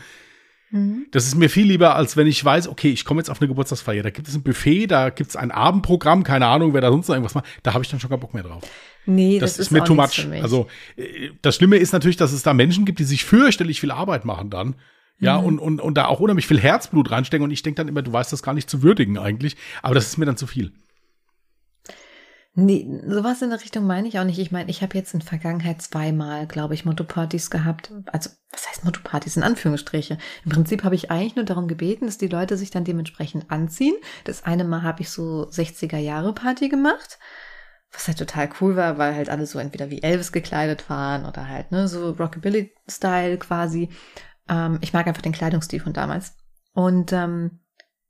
Mhm. Das ist mir viel lieber, als wenn ich weiß, okay, ich komme jetzt auf eine Geburtstagsfeier, da gibt es ein Buffet, da gibt es ein Abendprogramm, keine Ahnung, wer da sonst noch irgendwas macht, da habe ich dann schon keinen Bock mehr drauf. Nee, Das, das, ist mir auch too much. Also äh, das Schlimme ist natürlich, dass es da Menschen gibt, die sich fürchterlich viel Arbeit machen dann. Ja, Mhm. und, und, und da auch unheimlich viel Herzblut reinstecken. Und ich denke dann immer, du weißt das gar nicht zu würdigen eigentlich. Aber das ist mir dann zu viel. Nee, sowas in der Richtung meine ich auch nicht. Ich meine, ich habe jetzt in Vergangenheit zweimal, glaube ich, Motto-Partys gehabt. Also, was heißt Motto-Partys? In Anführungsstriche. Im Prinzip habe ich eigentlich nur darum gebeten, dass die Leute sich dann dementsprechend anziehen. Das eine Mal habe ich so 60er-Jahre-Party gemacht. Was halt total cool war, weil halt alle so entweder wie Elvis gekleidet waren oder halt, ne, so Rockabilly-Style quasi. Ähm, ich mag einfach den Kleidungsstil von damals. Und ähm,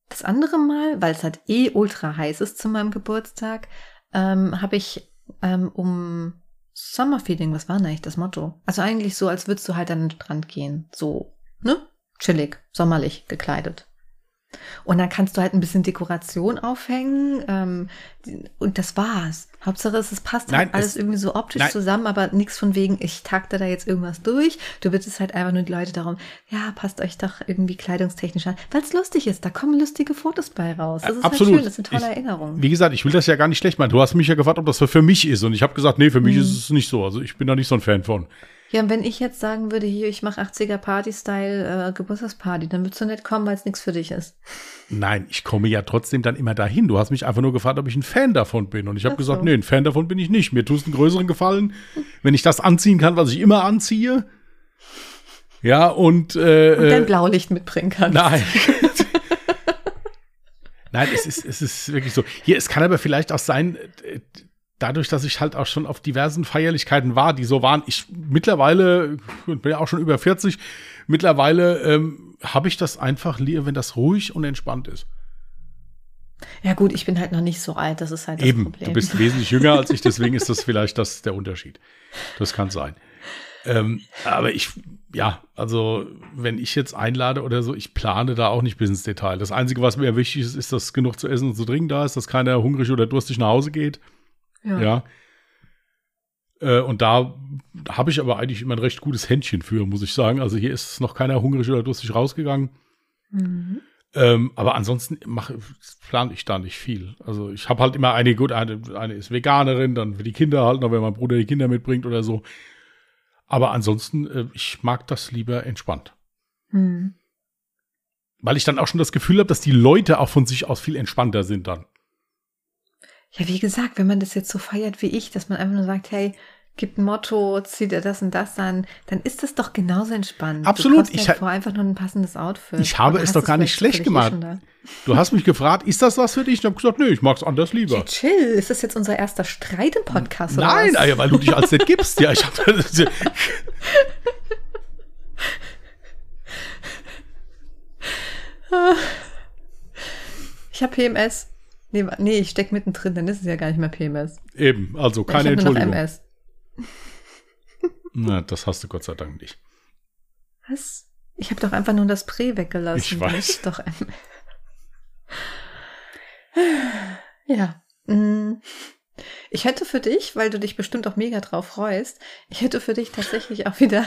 das andere Mal, weil es halt eh ultra heiß ist zu meinem Geburtstag, ähm, habe ich ähm, um Summerfeeling, was war denn eigentlich das Motto? Also eigentlich so, als würdest du halt an den Strand gehen. So, ne? Chillig, sommerlich gekleidet. Und dann kannst du halt ein bisschen Dekoration aufhängen. Ähm, und das war's. Hauptsache es, es passt Nein, halt alles es- irgendwie so optisch nein. zusammen, aber nichts von wegen, ich takte da jetzt irgendwas durch. Du bittest halt einfach nur die Leute darum, ja, passt euch doch irgendwie kleidungstechnisch an. Weil es lustig ist, da kommen lustige Fotos bei raus. Das ist Absolut. halt schön, das ist eine tolle Ich- Erinnerung. Wie gesagt, ich will das ja gar nicht schlecht machen. Du hast mich ja gefragt, ob das für mich ist. Und ich habe gesagt, nee, für mich ist es nicht so. Also ich bin da nicht so ein Fan von. Ja, und wenn ich jetzt sagen würde, hier, ich mache 80er Party-Style äh, Geburtstagsparty, dann würdest du nicht kommen, weil es nichts für dich ist. Nein, ich komme ja trotzdem dann immer dahin. Du hast mich einfach nur gefragt, ob ich ein Fan davon bin. Und ich habe gesagt, so. nee, ein Fan davon bin ich nicht. Mir es einen größeren Gefallen, wenn ich das anziehen kann, was ich immer anziehe. Ja, und, äh, Und dein äh, Blaulicht mitbringen kannst. Nein. Nein, es ist, es ist wirklich so. Hier, es kann aber vielleicht auch sein, äh, dadurch, dass ich halt auch schon auf diversen Feierlichkeiten war, die so waren, ich mittlerweile, ich bin ja auch schon über 40, mittlerweile ähm, habe ich das einfach lieber, wenn das ruhig und entspannt ist. Ja gut, ich bin halt noch nicht so alt, das ist halt das Eben, Problem. du bist wesentlich jünger als ich, deswegen ist das vielleicht das der Unterschied. Das kann sein. Ähm, aber ich, ja, also wenn ich jetzt einlade oder so, ich plane da auch nicht bis ins Detail. Das Einzige, was mir wichtig ist, ist, dass genug zu essen und zu trinken da ist, dass keiner hungrig oder durstig nach Hause geht. Ja. Ja. Äh, und da habe ich aber eigentlich immer ein recht gutes Händchen für, muss ich sagen. Also hier ist noch keiner hungrig oder durstig rausgegangen. Mhm. Ähm, aber ansonsten mache plane ich da nicht viel. Also ich habe halt immer eine, gut, eine, eine ist Veganerin, dann für die Kinder halt noch, wenn mein Bruder die Kinder mitbringt oder so. Aber ansonsten, äh, ich mag das lieber entspannt. Mhm. Weil ich dann auch schon das Gefühl habe, dass die Leute auch von sich aus viel entspannter sind dann. Ja, wie gesagt, wenn man das jetzt so feiert wie ich, dass man einfach nur sagt, hey, gibt ein Motto, zieht er das und das an, dann ist das doch genauso entspannt. Absolut. Ich ha- vor einfach nur ein passendes Outfit. Ich habe es doch gar nicht schlecht eh gemacht. Du hast mich gefragt, ist das was für dich? Ich habe gesagt, nee, ich mag's anders da? lieber. Chill, ist das jetzt unser erster Streit im Podcast? Oder Nein, was? Alter, weil du dich als nicht gibst. Ja, ich habe Ich habe PMS. Nee, nee, ich steck mittendrin, dann ist es ja gar nicht mehr PMS. eben, also keine ich habe nur noch Entschuldigung. MS. Na, das hast du Gott sei Dank nicht. Was? Ich habe doch einfach nur das Prä weggelassen. Ich weiß. ist doch MS. Ja. mm. Ich hätte für dich, weil du dich bestimmt auch mega drauf freust, ich hätte für dich tatsächlich auch wieder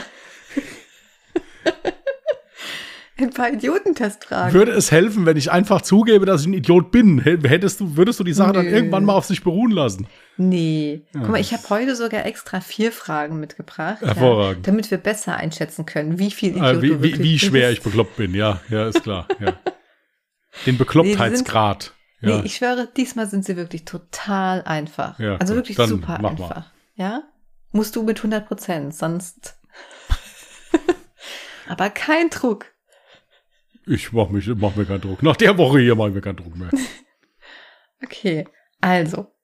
ein paar Idiotentestfragen. Würde es helfen, wenn ich einfach zugebe, dass ich ein Idiot bin? Hättest du, würdest du die Sache dann Nö. irgendwann mal auf sich beruhen lassen? Nee. Ja, Guck mal, ich habe heute sogar extra vier Fragen mitgebracht. Hervorragend. Ja, damit wir besser einschätzen können, wie viel Idiot Äh, du wie, wie, wirklich wie schwer ich bist. bekloppt bin, ja, ja, ist klar. Ja. Den Beklopptheitsgrad. ja. Nee, ich schwöre, diesmal sind sie wirklich total einfach. Ja, also gut, wirklich dann super mach mal. einfach. Ja? Musst du mit 100 Prozent, sonst. Aber kein Druck. Ich mach, mich, mach mir keinen Druck. Nach der Woche hier mach ich mir keinen Druck mehr. Okay, also.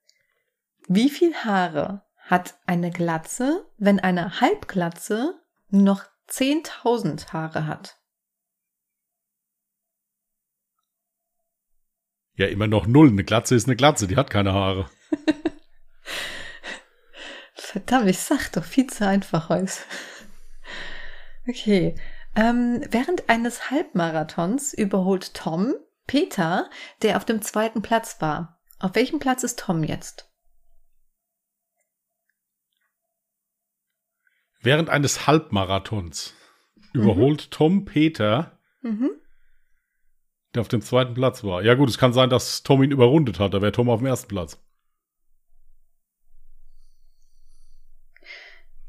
Wie viel Haare hat eine Glatze, wenn eine Halbglatze nur noch 10.000 Haare hat? Ja, immer noch null. Eine Glatze ist eine Glatze, die hat keine Haare. Verdammt, ich sag doch viel zu einfach heute. Okay. Ähm, während eines Halbmarathons überholt Tom Peter, der auf dem zweiten Platz war. Auf welchem Platz ist Tom jetzt? Während eines Halbmarathons überholt Tom Peter, Mhm. der auf dem zweiten Platz war. Ja gut, es kann sein, dass Tom ihn überrundet hat. Da wäre Tom auf dem ersten Platz.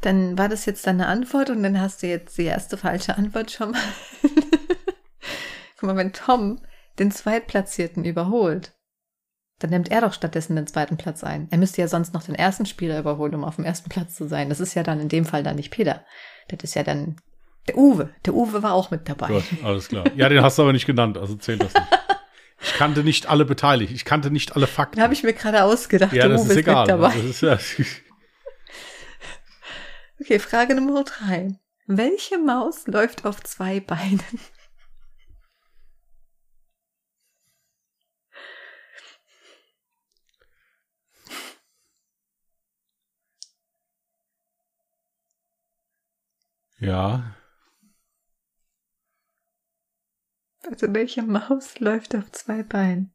Dann war das jetzt deine Antwort und dann hast du jetzt die erste falsche Antwort schon mal. Guck mal, wenn Tom den Zweitplatzierten überholt, dann nimmt er doch stattdessen den zweiten Platz ein. Er müsste ja sonst noch den ersten Spieler überholen, um auf dem ersten Platz zu sein. Das ist ja dann in dem Fall dann nicht Peter. Das ist ja dann der Uwe. Der Uwe war auch mit dabei. Gut, alles klar. Ja, den hast du aber nicht genannt, also zählt das nicht. Ich kannte nicht alle beteiligt. Ich kannte nicht alle Fakten. Den habe ich mir gerade ausgedacht. ja, der das Uwe ist egal. mit dabei. Das ist ja, Okay, Frage Nummer drei. Welche Maus läuft auf zwei Beinen? ja. Also welche Maus läuft auf zwei Beinen?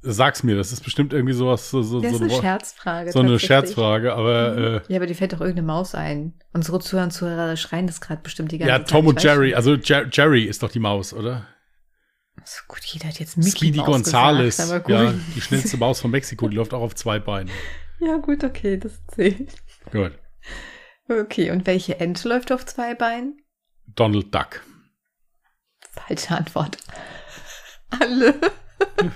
Sag's mir, das ist bestimmt irgendwie sowas, so, so, Das ist eine Scherzfrage. so eine. Scherzfrage, aber äh, Ja, aber die fällt doch irgendeine Maus ein. Unsere Zuhörer und Zuhörer schreien das gerade bestimmt die ganze ja, Zeit. Tom Ich und Jerry, also Jer Jerry ist doch die Maus, oder? So gut, jeder hat jetzt Mickey Speedy Maus Gonzales, gesagt, ja, die schnellste Maus von Mexiko, die läuft auch auf zwei Beinen. ja, gut, okay, das zählt. Gut. Okay, und welche Ente läuft auf zwei Beinen? Donald Duck. Falsche Antwort. Alle.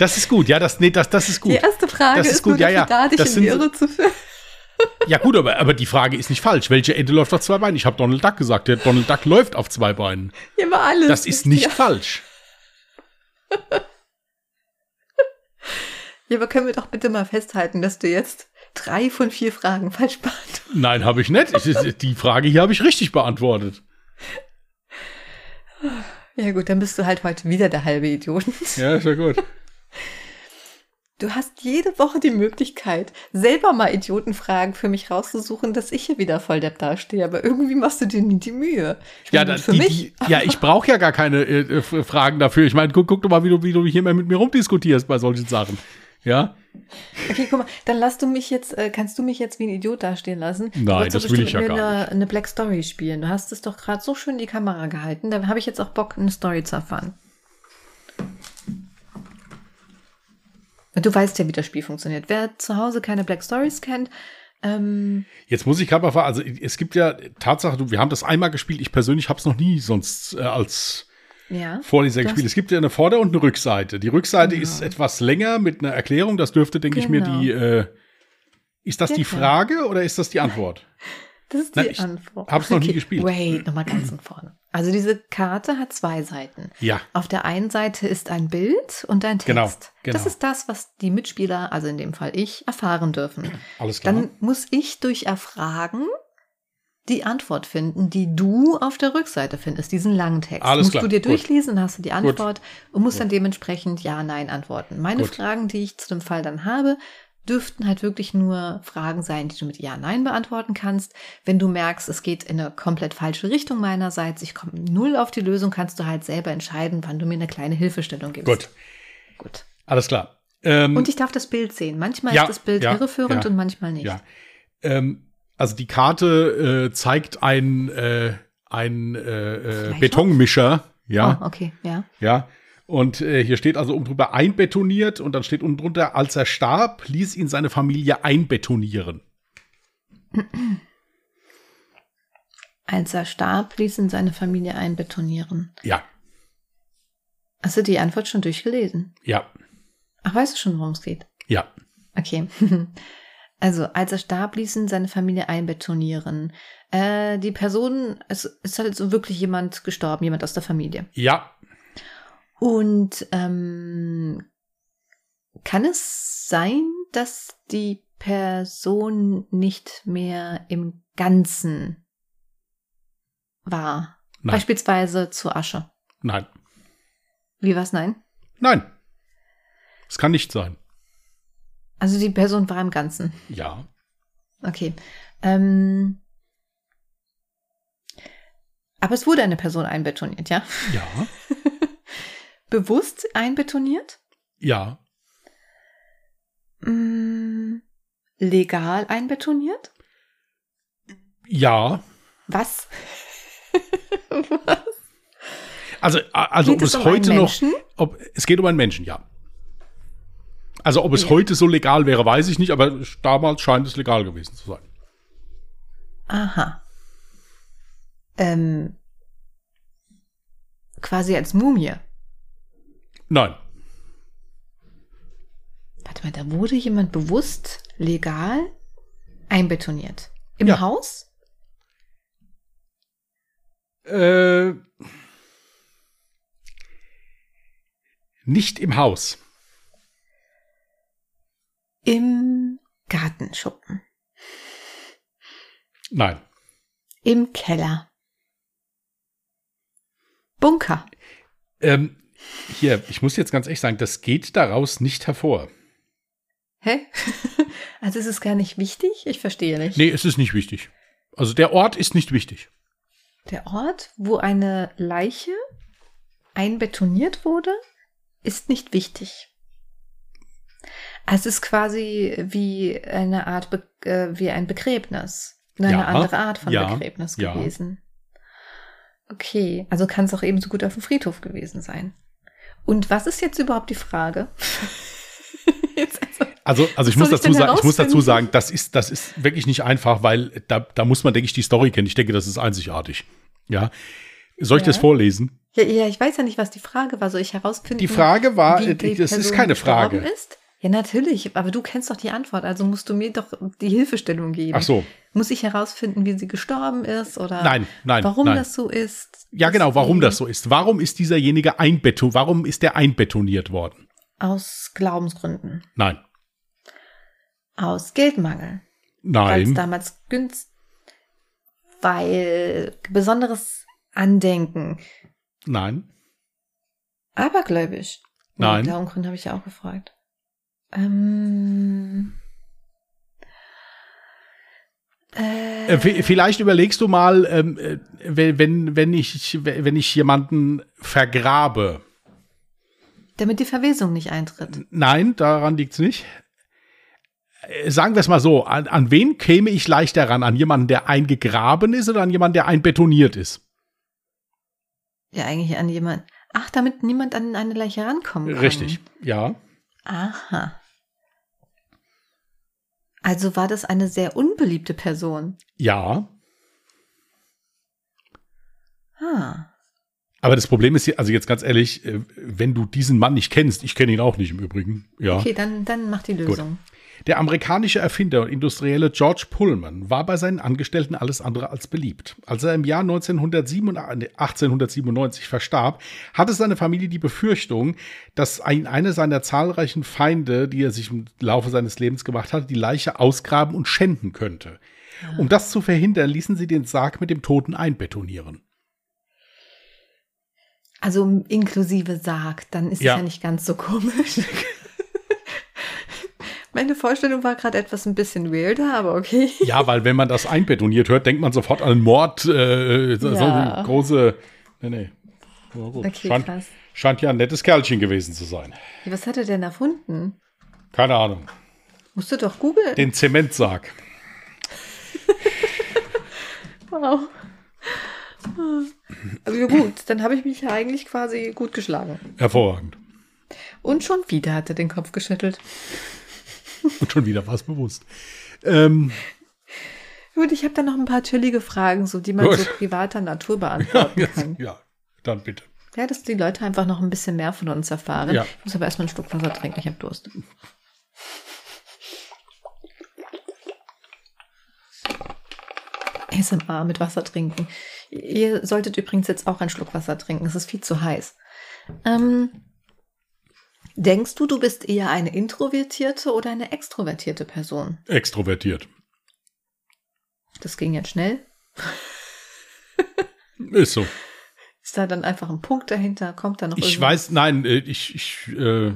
Das ist gut, ja, das, nee, das, das ist Die gut. erste Frage ist ist, gut, nur ja, ja. da, dich Das in die Irre zu führen. Ja, gut, aber, aber die Frage ist nicht falsch. Welche Ente läuft auf zwei Beinen? Ich habe Donald Duck gesagt. Der Donald Duck läuft auf zwei Beinen. Ja, aber alles. Das ist nicht Ja. falsch. ja, aber können wir doch bitte mal festhalten, dass du jetzt drei von vier Fragen falsch beantwortet Nein, habe ich nicht. Ich, die Frage hier habe ich richtig beantwortet. Ja gut, dann bist du halt heute wieder der halbe Idiot. Ja, ist ja gut. Du hast jede Woche die Möglichkeit, selber mal Idiotenfragen für mich rauszusuchen, dass ich hier wieder voll depp dastehe. Aber irgendwie machst du dir nie die Mühe. Ich Ja, meine, da, für die, mich. die, ja, ich brauche ja gar keine äh, äh, Fragen dafür. Ich meine, guck, guck doch mal, wie du, wie du hier mal mit mir rumdiskutierst bei solchen Sachen. Ja? Okay, guck mal, dann lass du mich jetzt, äh, kannst du mich jetzt wie ein Idiot dastehen lassen? Nein, das will ich ja gar eine, eine Black Story spielen. Du hast es doch gerade so schön in die Kamera gehalten. Da habe ich jetzt auch Bock, eine Story zu erfahren. Du weißt ja, wie das Spiel funktioniert. Wer zu Hause keine Black Stories kennt, ähm, Jetzt muss ich gerade mal fragen, also es gibt ja Tatsache, wir haben das einmal gespielt, ich persönlich habe es noch nie sonst äh, als Ja. Vorleser gespielt. Es gibt ja eine Vorder- und eine Rückseite. Die Rückseite Genau. ist etwas länger mit einer Erklärung. Das dürfte, denke ich mir, Genau. die. Äh, ist das Ja, die. Frage oder ist das die Antwort? Das ist die ich Antwort. hab's noch nie gespielt. Wait, nochmal ganz von vorne. Also diese Karte hat zwei Seiten. Ja, Auf der einen Seite ist ein Bild und ein Text. Genau, genau. Das ist das, was die Mitspieler, also in dem Fall ich, erfahren dürfen. alles klar. Dann muss ich durch Erfragen die Antwort finden, die du auf der Rückseite findest, diesen langen Text. Alles musst klar, du dir gut. durchlesen, dann hast du die Gut. Antwort und musst dann dementsprechend Ja, Nein antworten. Meine Gut. Fragen, die ich zu dem Fall dann habe, dürften halt wirklich nur Fragen sein, die du mit Ja, Nein beantworten kannst. Wenn du merkst, es geht in eine komplett falsche Richtung meinerseits, ich komme null auf die Lösung, kannst du halt selber entscheiden, wann du mir eine kleine Hilfestellung gibst. Gut, Gut. alles klar. Ähm, Und ich darf das Bild sehen. Manchmal Ja, ist das Bild ja, irreführend ja, und manchmal nicht. ja. Ähm, also die Karte äh, zeigt ein, äh, ein äh, äh? Betonmischer. Ja, Oh, okay, ja. ja. Und äh, hier steht also oben drüber einbetoniert und dann steht unten drunter, als er starb, ließ ihn seine Familie einbetonieren. Als er starb, ließ ihn seine Familie einbetonieren. Ja, Hast du die Antwort schon durchgelesen? ja, Ach, weißt du schon, worum es geht? ja, Okay. Also, als er starb, ließ ihn seine Familie einbetonieren. Äh, die Person, es ist halt so wirklich jemand gestorben, jemand aus der Familie. ja, Und ähm, kann es sein, dass die Person nicht mehr im Ganzen war? Nein. Beispielsweise zur Asche. nein, Wie war's? Nein? nein. Es kann nicht sein. Also die Person war im Ganzen. Ja, Okay. Ähm, aber es wurde eine Person einbetoniert, ja? ja, Bewusst einbetoniert? ja, Mm, legal einbetoniert? ja. Was? Also, also ob Geht es um heute noch, ob, es geht um einen Menschen, ja. Also ob es Ja. heute so legal wäre, weiß ich nicht, aber damals scheint es legal gewesen zu sein. Aha. Ähm, quasi als Mumie. Nein, Warte mal, da wurde jemand bewusst legal einbetoniert. Im Ja. Haus? äh, nicht im Haus. Im Gartenschuppen. Nein, Im Keller. Bunker. ähm, hier, ich muss jetzt ganz ehrlich sagen, das geht daraus nicht hervor. Hä? Also ist es gar nicht wichtig? Ich verstehe nicht. Nee, es ist nicht wichtig. Also der Ort ist nicht wichtig. Der Ort, wo eine Leiche einbetoniert wurde, ist nicht wichtig. Also Es ist quasi wie eine Art, Be äh, wie ein Begräbnis. Eine Ja, andere Art von ja, Begräbnis ja. gewesen. Okay, also kann es auch ebenso gut auf dem Friedhof gewesen sein. Und was ist jetzt überhaupt die Frage? also, Also, also ich muss ich sagen, ich muss dazu sagen, das ist, das ist wirklich nicht einfach, weil da, da muss man, denke ich, die Story kennen. Ich denke, das ist einzigartig. Ja. Soll ich Ja. das vorlesen? ja, ja, ich weiß ja nicht, was die Frage war. Soll ich herausfinden? Die Frage war, äh, die das ist Person keine Frage. Ist? Ja, natürlich, aber du kennst doch die Antwort, also musst du mir doch die Hilfestellung geben. Ach so. Muss ich herausfinden, wie sie gestorben ist oder Nein, nein, warum nein. das so ist? Ja, genau, warum das so ist. Warum ist dieserjenige einbeton, warum ist der einbetoniert worden? Aus Glaubensgründen. Nein. Aus Geldmangel. Weil es Nein. damals günstig. Weil besonderes Andenken. Nein. Abergläubisch. Nein. Darum Grund habe ich ja auch gefragt. Ähm. Äh, v- Vielleicht überlegst du mal, ähm, äh, wenn, wenn, ich, wenn ich jemanden vergrabe. Damit die Verwesung nicht eintritt. Nein, daran liegt's nicht. Äh, Sagen wir es mal so, an, an wen käme ich leichter ran? An jemanden, der eingegraben ist oder an jemanden, der einbetoniert ist? Ja, eigentlich an jemand. Ach, damit niemand an eine Leiche rankommen kann. Richtig, ja. Aha. Also war das eine sehr unbeliebte Person. Ja. Ah. Aber das Problem ist, hier, also jetzt ganz ehrlich, äh, wenn du diesen Mann nicht kennst, ich kenne ihn auch nicht im Übrigen, ja. Okay, dann, dann mach die Lösung. Der amerikanische Erfinder und Industrielle George Pullman war bei seinen Angestellten alles andere als beliebt. Als er im Jahr 1997, 1897 verstarb, hatte seine Familie die Befürchtung, dass ein, eine seiner zahlreichen Feinde, die er sich im Laufe seines Lebens gemacht hatte, die Leiche ausgraben und schänden könnte. Um das zu verhindern, ließen sie den Sarg mit dem Toten einbetonieren. Also inklusive Sarg, dann ist Ja. es ja nicht ganz so komisch. Meine Vorstellung war gerade etwas ein bisschen weirder, aber okay. Ja, weil wenn man das einbetoniert hört, denkt man sofort an Mord, äh, so, so Ja. eine große. Nee, nee. Gut. Okay, scheint, krass. scheint ja ein nettes Kerlchen gewesen zu sein. Was hat er denn erfunden? Keine Ahnung. Musst du doch googeln. Den Zementsarg. Wow. Aber ja, gut, dann habe ich mich ja eigentlich quasi gut geschlagen. Hervorragend. Und schon wieder hat er den Kopf geschüttelt. Und schon wieder was bewusst. Ähm, Gut, ich habe da noch ein paar chillige Fragen, so die man Gut. so privater Natur beantworten jetzt, kann. ja, dann bitte. Ja, dass die Leute einfach noch ein bisschen mehr von uns erfahren. Ja. Ich muss aber erstmal einen Schluck Wasser trinken, ich habe Durst. ASMR mit Wasser trinken. Ihr solltet übrigens jetzt auch einen Schluck Wasser trinken, es ist viel zu heiß. Ähm, denkst du, du bist eher eine introvertierte oder eine extrovertierte Person? Extrovertiert. Das ging jetzt schnell. Ist so. Ist da dann einfach ein Punkt dahinter? Kommt da noch Ich irgendwas? weiß, nein, äh, ich, ich äh,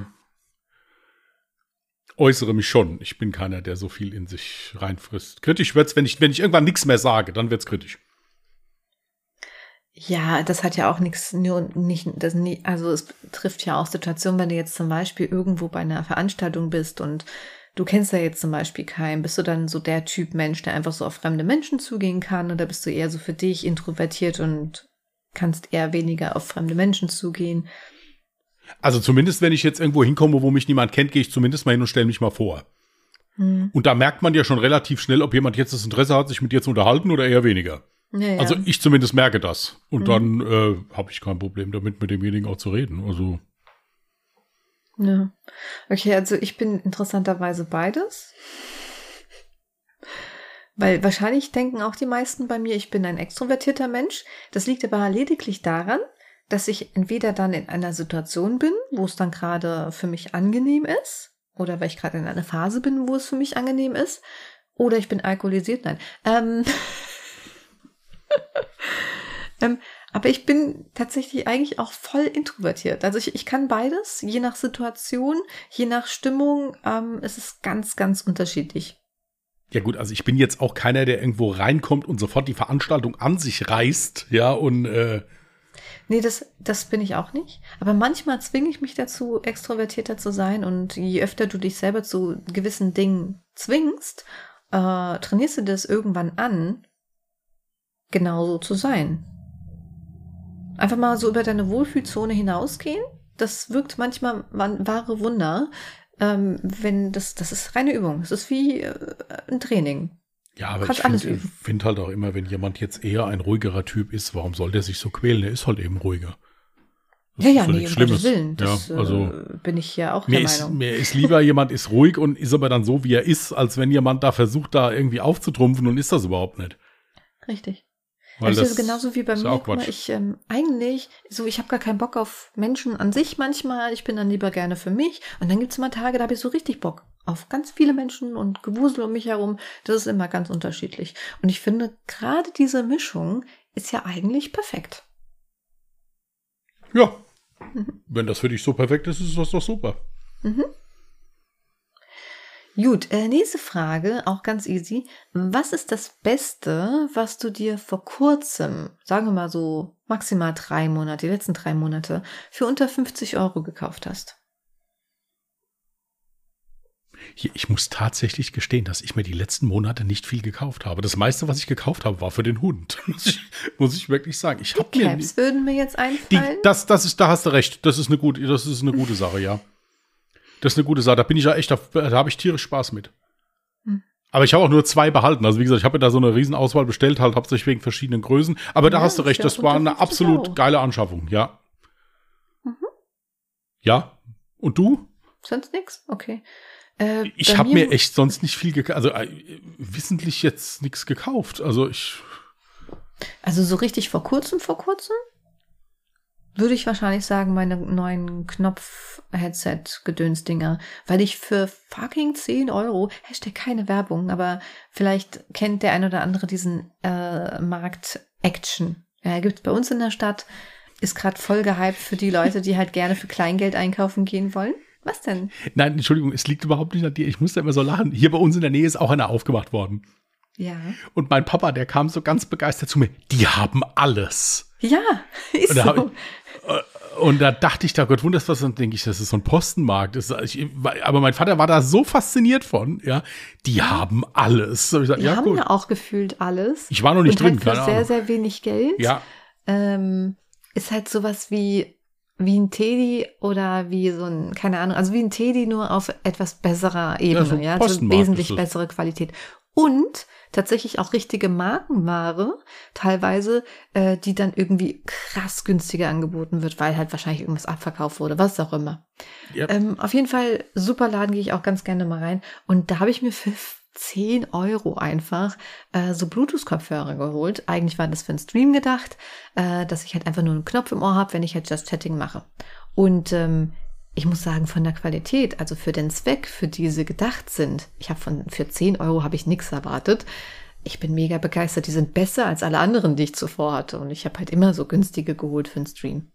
äußere mich schon. Ich bin keiner, der so viel in sich reinfrisst. Kritisch wird's, wenn ich, wenn ich irgendwann nichts mehr sage, dann wird's kritisch. Ja, das hat ja auch nichts, nur nicht, das nie, also es trifft ja auch Situationen, wenn du jetzt zum Beispiel irgendwo bei einer Veranstaltung bist und du kennst ja jetzt zum Beispiel keinen, bist du dann so der Typ Mensch, der einfach so auf fremde Menschen zugehen kann oder bist du eher so für dich introvertiert und kannst eher weniger auf fremde Menschen zugehen? Also zumindest, wenn ich jetzt irgendwo hinkomme, wo mich niemand kennt, gehe ich zumindest mal hin und stelle mich mal vor. Hm. Und da merkt man ja schon relativ schnell, ob jemand jetzt das Interesse hat, sich mit dir zu unterhalten oder eher weniger. Ja. Also ich zumindest merke das. Und Mhm. dann äh, habe ich kein Problem damit, mit demjenigen auch zu reden. Also Ja. Okay, also ich bin interessanterweise beides. Weil wahrscheinlich denken auch die meisten bei mir, ich bin ein extrovertierter Mensch. Das liegt aber lediglich daran, dass ich entweder dann in einer Situation bin, wo es dann gerade für mich angenehm ist, oder weil ich gerade in einer Phase bin, wo es für mich angenehm ist, oder ich bin alkoholisiert. Nein. Ähm, ähm, aber ich bin tatsächlich eigentlich auch voll introvertiert. Also ich, ich kann beides, je nach Situation, je nach Stimmung. Ähm, es ist ganz, ganz unterschiedlich. Ja gut, also ich bin jetzt auch keiner, der irgendwo reinkommt und sofort die Veranstaltung an sich reißt, ja, und äh, Nee, das, das bin ich auch nicht. Aber manchmal zwinge ich mich dazu, extrovertierter zu sein. Und je öfter du dich selber zu gewissen Dingen zwingst, äh, trainierst du das irgendwann an, genauso zu sein. Einfach mal so über deine Wohlfühlzone hinausgehen. Das wirkt manchmal man, wahre Wunder. Ähm, wenn das, das ist reine Übung. Es ist wie äh, ein Training. ja, aber Kannst ich finde find halt auch immer, wenn jemand jetzt eher ein ruhigerer Typ ist, warum soll der sich so quälen? Der ist halt eben ruhiger. Das ja, ist ja, so nee, Gottes Willen. Das ja, also äh, bin ich ja auch mir der ist, Meinung. mir ist lieber jemand ist ruhig und ist aber dann so, wie er ist, als wenn jemand da versucht, da irgendwie aufzutrumpfen und ist das überhaupt nicht. Richtig. Weil das, das ist genauso wie bei mir. auch mal, ich ähm, eigentlich, so ich habe gar keinen Bock auf Menschen an sich manchmal. Ich bin dann lieber gerne für mich. Und dann gibt's mal Tage, da habe ich so richtig Bock auf ganz viele Menschen und Gewusel um mich herum. Das ist immer ganz unterschiedlich. Und ich finde, gerade diese Mischung ist ja eigentlich perfekt. Ja. Mhm. Wenn das für dich so perfekt ist, ist das doch super. Gut, äh, nächste Frage, auch ganz easy. Was ist das Beste, was du dir vor kurzem, sagen wir mal so maximal drei Monate, die letzten drei Monate, für unter 50 Euro gekauft hast? Hier, ich muss tatsächlich gestehen, dass ich mir die letzten Monate nicht viel gekauft habe. Das meiste, was ich gekauft habe, war für den Hund. muss, ich, muss ich wirklich sagen. Ich mir Caps würden mir jetzt die, einfallen. das, das ist, da hast du recht. Das ist eine gute, das ist eine gute Sache, ja. Das ist eine gute Sache. Da bin ich ja echt, da, da habe ich tierisch Spaß mit. Hm. Aber ich habe auch nur zwei behalten. Also wie gesagt, ich habe mir da so eine Riesenauswahl bestellt, halt hauptsächlich wegen verschiedenen Größen. Aber da Ja, hast du recht, das war eine 50 absolut geile Anschaffung, ja. Mhm. Ja. Und du? Sonst nix? Okay. Äh, Ich habe mir echt sonst nicht viel gekauft. Also äh, wissentlich jetzt nichts gekauft. Also ich. Also so richtig vor kurzem, vor kurzem würde ich wahrscheinlich sagen, meine neuen Knopf-Headset-Gedönsdinger, weil ich für fucking 10 Euro, Hashtag keine Werbung, aber vielleicht kennt der ein oder andere diesen äh, Markt Action. Ja, gibt bei uns in der Stadt, ist gerade voll gehypt für die Leute, die halt gerne für Kleingeld einkaufen gehen wollen. Was denn? Nein, Entschuldigung, es liegt überhaupt nicht an dir. Ich muss da immer so lachen. Hier bei uns in der Nähe ist auch einer aufgemacht worden. Ja. Und mein Papa, der kam so ganz begeistert zu mir. Die haben alles. Ja, ist so. Und da dachte ich, da Gott wundert was, dann denke ich, das ist so ein Postenmarkt. Das ist, ich, aber mein Vater war da so fasziniert von, ja, die haben alles. So, ich sag, Die ja, haben gut. ja auch gefühlt alles. Ich war noch nicht und drin, halt für sehr, sehr wenig Geld. Ja, ähm, ist halt sowas wie, wie ein Teddy oder wie so ein, keine Ahnung, also wie ein Teddy nur auf etwas besserer Ebene, so ein ja, also wesentlich bessere Qualität. Und tatsächlich auch richtige Markenware, teilweise, äh, die dann irgendwie krass günstiger angeboten wird, weil halt wahrscheinlich irgendwas abverkauft wurde, was auch immer. ja. Ähm, auf jeden Fall, super Laden gehe ich auch ganz gerne mal rein. Und da habe ich mir für 10 Euro einfach äh, so Bluetooth-Kopfhörer geholt. Eigentlich war das für einen Stream gedacht, äh, dass ich halt einfach nur einen Knopf im Ohr habe, wenn ich halt Just Chatting mache. Und ähm, ich muss sagen, von der Qualität, also für den Zweck, für die sie gedacht sind, ich habe von für 10 Euro habe ich nichts erwartet. Ich bin mega begeistert. Die sind besser als alle anderen, die ich zuvor hatte. Und ich habe halt immer so günstige geholt für einen Stream.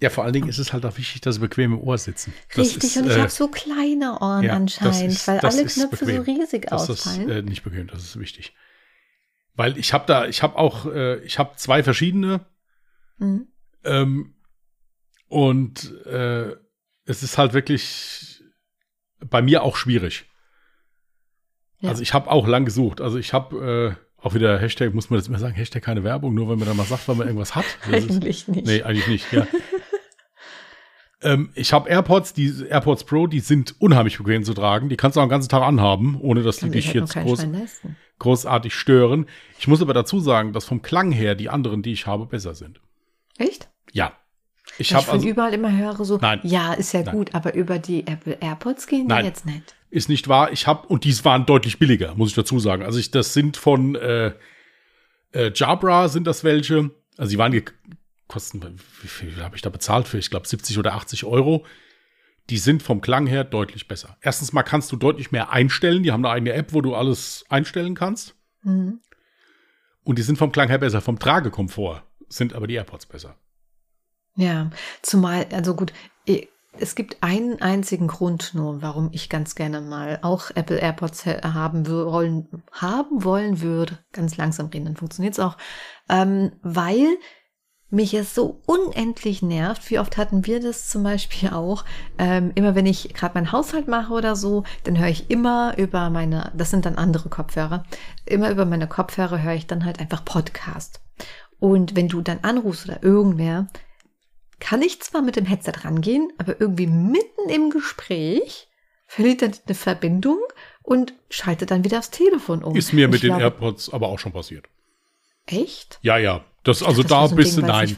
ja, vor allen Dingen ist es halt auch wichtig, dass sie bequem im Ohr sitzen. Das Richtig, ist, und ich äh, habe so kleine Ohren ja, das anscheinend, ist- weil das alle ist Knöpfe bequem. so riesig Das ist ausfallen. äh, nicht bequem, das ist wichtig. Weil ich habe da, ich habe auch, äh, ich habe zwei verschiedene Mhm. ähm, und äh, es ist halt wirklich bei mir auch schwierig. Ja. Also ich habe auch lang gesucht. Also ich habe äh, auch wieder Hashtag, muss man das immer sagen, Hashtag keine Werbung, nur wenn man dann mal sagt, weil man irgendwas hat. Das ist, Eigentlich nicht. Nee, eigentlich nicht, ja. ähm, ich habe AirPods, die AirPods Pro, die sind unheimlich bequem zu tragen. Die kannst du auch den ganzen Tag anhaben, ohne dass die dich jetzt groß, großartig stören. Ich muss aber dazu sagen, dass vom Klang her die anderen, die ich habe, besser sind. Echt? Ja. Ich Ich habe von also, überall immer höre so, Nein. ja, ist ja Nein. gut, aber über die Apple AirPods gehen Nein. die jetzt nicht. ist nicht wahr, ich habe, und dies waren deutlich billiger, muss ich dazu sagen. Also ich, das sind von äh, äh, Jabra sind das welche. Also die waren, kosten, wie viel habe ich da bezahlt für? Ich glaube 70 oder 80 Euro. Die sind vom Klang her deutlich besser. Erstens mal kannst du deutlich mehr einstellen. Die haben eine eigene App, wo du alles einstellen kannst. Mhm. Und die sind vom Klang her besser. Vom Tragekomfort sind aber die AirPods besser. Ja, zumal, also gut, es gibt einen einzigen Grund nur, warum ich ganz gerne mal auch Apple AirPods haben wollen, haben wollen würde. Ganz langsam reden, dann funktioniert's auch. Ähm, weil mich es so unendlich nervt. Wie oft hatten wir das zum Beispiel auch? Ähm, immer wenn ich gerade meinen Haushalt mache oder so, dann höre ich immer über meine, das sind dann andere Kopfhörer, immer über meine Kopfhörer höre ich dann halt einfach Podcast. Und wenn du dann anrufst oder irgendwer, kann ich zwar mit dem Headset rangehen, aber irgendwie mitten im Gespräch verliert dann eine Verbindung und schaltet dann wieder aufs Telefon um. Ist mir mit ich den glaube, AirPods aber auch schon passiert. Echt? Ja, ja. Das, also Das da bist du, nein.